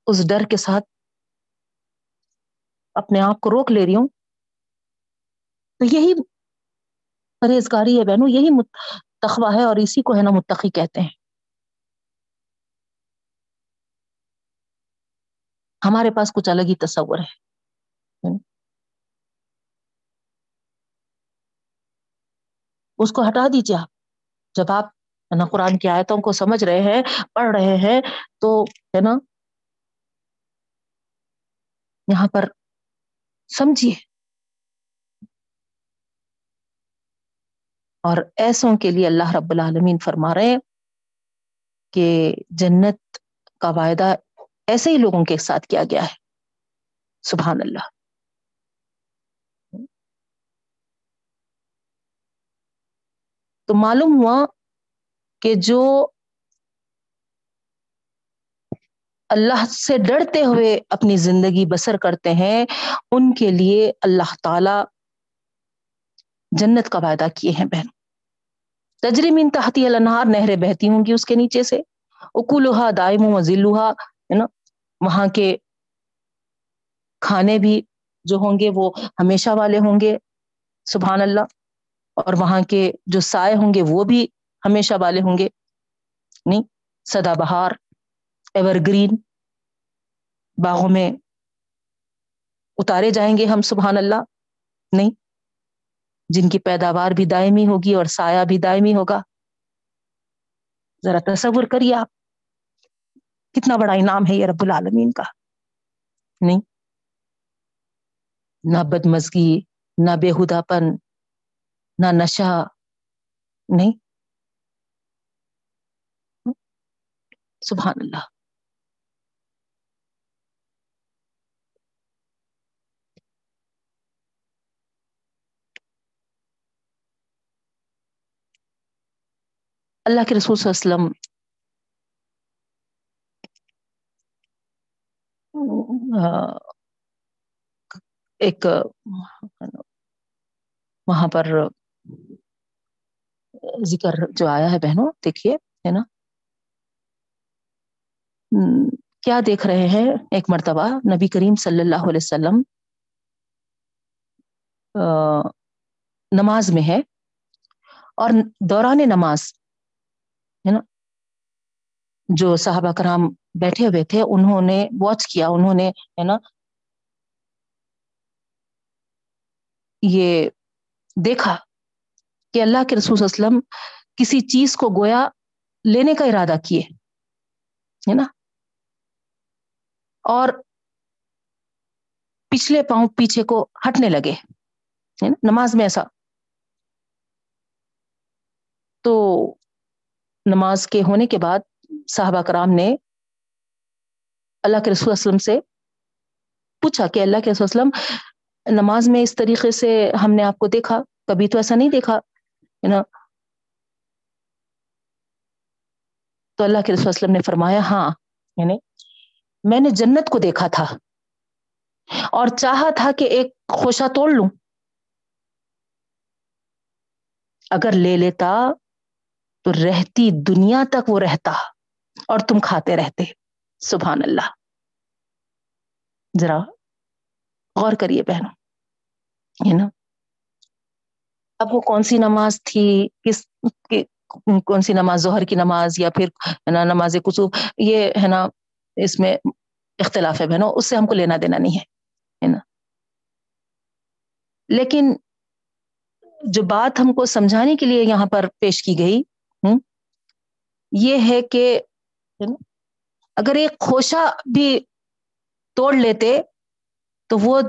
اس ڈر کے ساتھ اپنے آپ کو روک لے رہی ہوں۔ تو یہی پرہیزگاری ہے بہنوں، یہی تخوا ہے اور اسی کو ہے نا متقی کہتے ہیں۔ ہمارے پاس کچھ الگ ہی تصور ہے۔ اس کو ہٹا دیجیے آپ۔ جب آپ ہے نا قرآن کی آیتوں کو سمجھ رہے ہیں، پڑھ رہے ہیں، تو ہے نا یہاں پر سمجھیے۔ اور ایسوں کے لیے اللہ رب العالمین فرما رہے ہیں کہ جنت کا وعدہ ایسے ہی لوگوں کے ساتھ کیا گیا ہے۔ سبحان اللہ۔ تو معلوم ہوا کہ جو اللہ سے ڈرتے ہوئے اپنی زندگی بسر کرتے ہیں، ان کے لیے اللہ تعالی جنت کا وعدہ کیے ہیں بہن۔ تجریم تحتی النہار نہریں بہتی ہوں گی اس کے نیچے سے۔ اکو لوہا دائم و ہے نا وہاں کے کھانے بھی جو ہوں گے وہ ہمیشہ والے ہوں گے، سبحان اللہ۔ اور وہاں کے جو سائے ہوں گے وہ بھی ہمیشہ والے ہوں گے۔ نہیں سدا بہار ایور گرین باغوں میں اتارے جائیں گے ہم، سبحان اللہ؟ نہیں۔ جن کی پیداوار بھی دائمی ہوگی اور سایہ بھی دائمی ہوگا۔ ذرا تصور کریے آپ۔ کتنا بڑا انعام ہے یہ رب العالمین کا۔ نہیں۔ نہ بد مزگی نہ بےحدا پن نہ نشہ۔ نہیں۔ سبحان اللہ۔ اللہ کے رسول صلی اللہ علیہ وسلم ایک، وہاں پر ذکر جو آیا ہے بہنوں، دیکھیے، ہے نا؟ کیا دیکھ رہے ہیں؟ ایک مرتبہ نبی کریم صلی اللہ علیہ وسلم نماز میں ہے اور دوران نماز ہے نا؟ جو صحابہ کرام بیٹھے ہوئے تھے، انہوں نے واچ کیا، انہوں نے، ہے نا؟ یہ دیکھا کہ اللہ کے رسول وسلم کسی چیز کو گویا لینے کا ارادہ کیے، ہے نا؟ اور پچھلے پاؤں پیچھے کو ہٹنے لگے نماز میں ایسا۔ تو نماز کے ہونے کے بعد صاحبہ کرام نے اللہ کے رسول وسلم سے پوچھا کہ اللہ کے رسول وسلم، نماز میں اس طریقے سے ہم نے آپ کو دیکھا؟ کبھی تو ایسا نہیں دیکھا ہے نا تو اللہ کے رسول وسلم نے فرمایا ہاں یعنی میں نے جنت کو دیکھا تھا اور چاہا تھا کہ ایک خوشہ توڑ لوں۔ اگر لے لیتا تو رہتی دنیا تک وہ رہتا اور تم کھاتے رہتے۔ سبحان اللہ۔ ذرا غور کریے بہنوں، ہے نا؟ اب وہ کون سی نماز تھی؟ کس کون سی نماز؟ ظہر کی نماز یا پھر نا نماز کسوف یہ ہے نا اس میں اختلاف ہے بہنوں، اس سے ہم کو لینا دینا نہیں ہے نا؟ لیکن جو بات ہم کو سمجھانے کے لیے یہاں پر پیش کی گئی ہ یہ ہے کہ اگر ایک خوشہ بھی توڑ لیتے تو وہ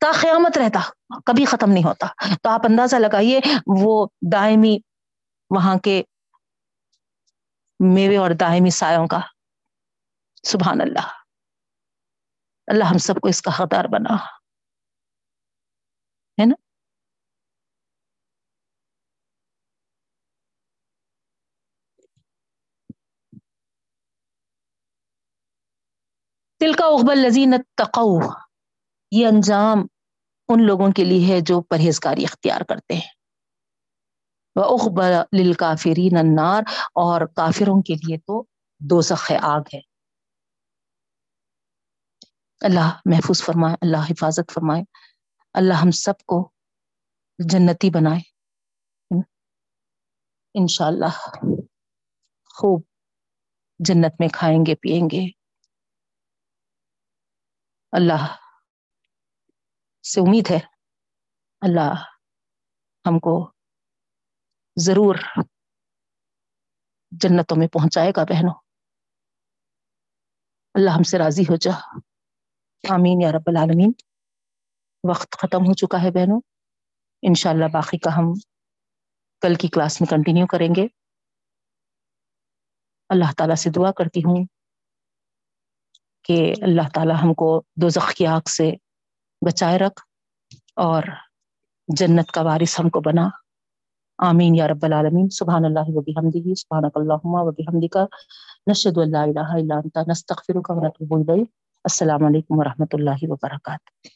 تا قیامت رہتا کبھی ختم نہیں ہوتا۔ تو آپ اندازہ لگائیے وہ دائمی وہاں کے میوے اور دائمی سایوں کا۔ سبحان اللہ۔ اللہ ہم سب کو اس کا حقدار بنا ہے نا تل کا اقبال لذین تقو یہ انجام ان لوگوں کے لیے ہے جو پرہیزگاری اختیار کرتے ہیں۔ وہ اخبل کافرین النار، اور کافروں کے لیے تو دو سخ آگ ہے۔ اللہ محفوظ فرمائے، اللہ حفاظت فرمائے۔ اللہ ہم سب کو جنتی بنائے۔ انشاءاللہ خوب جنت میں کھائیں گے، پیئیں گے۔ اللہ سے امید ہے۔ اللہ ہم کو ضرور جنتوں میں پہنچائے گا بہنوں۔ اللہ ہم سے راضی ہو جا۔ آمین یا رب العالمین۔ وقت ختم ہو چکا ہے بہنوں۔ انشاءاللہ باقی کا ہم کل کی کلاس میں کنٹینیو کریں گے۔ اللہ تعالیٰ سے دعا کرتی ہوں۔ کہ اللہ تعالیٰ ہم کو دو کی آگ سے بچائے رکھ اور جنت کا وارث ہم کو بنا۔ آمین یا رب العالمین۔ سبحان اللہ وبی حمدی سبحانک اللہم وبی حمدی کا نشد اللہ الہ الا انت، نستغفرک و نتوب الیک۔ السلام علیکم ورحمۃ اللہ وبرکاتہ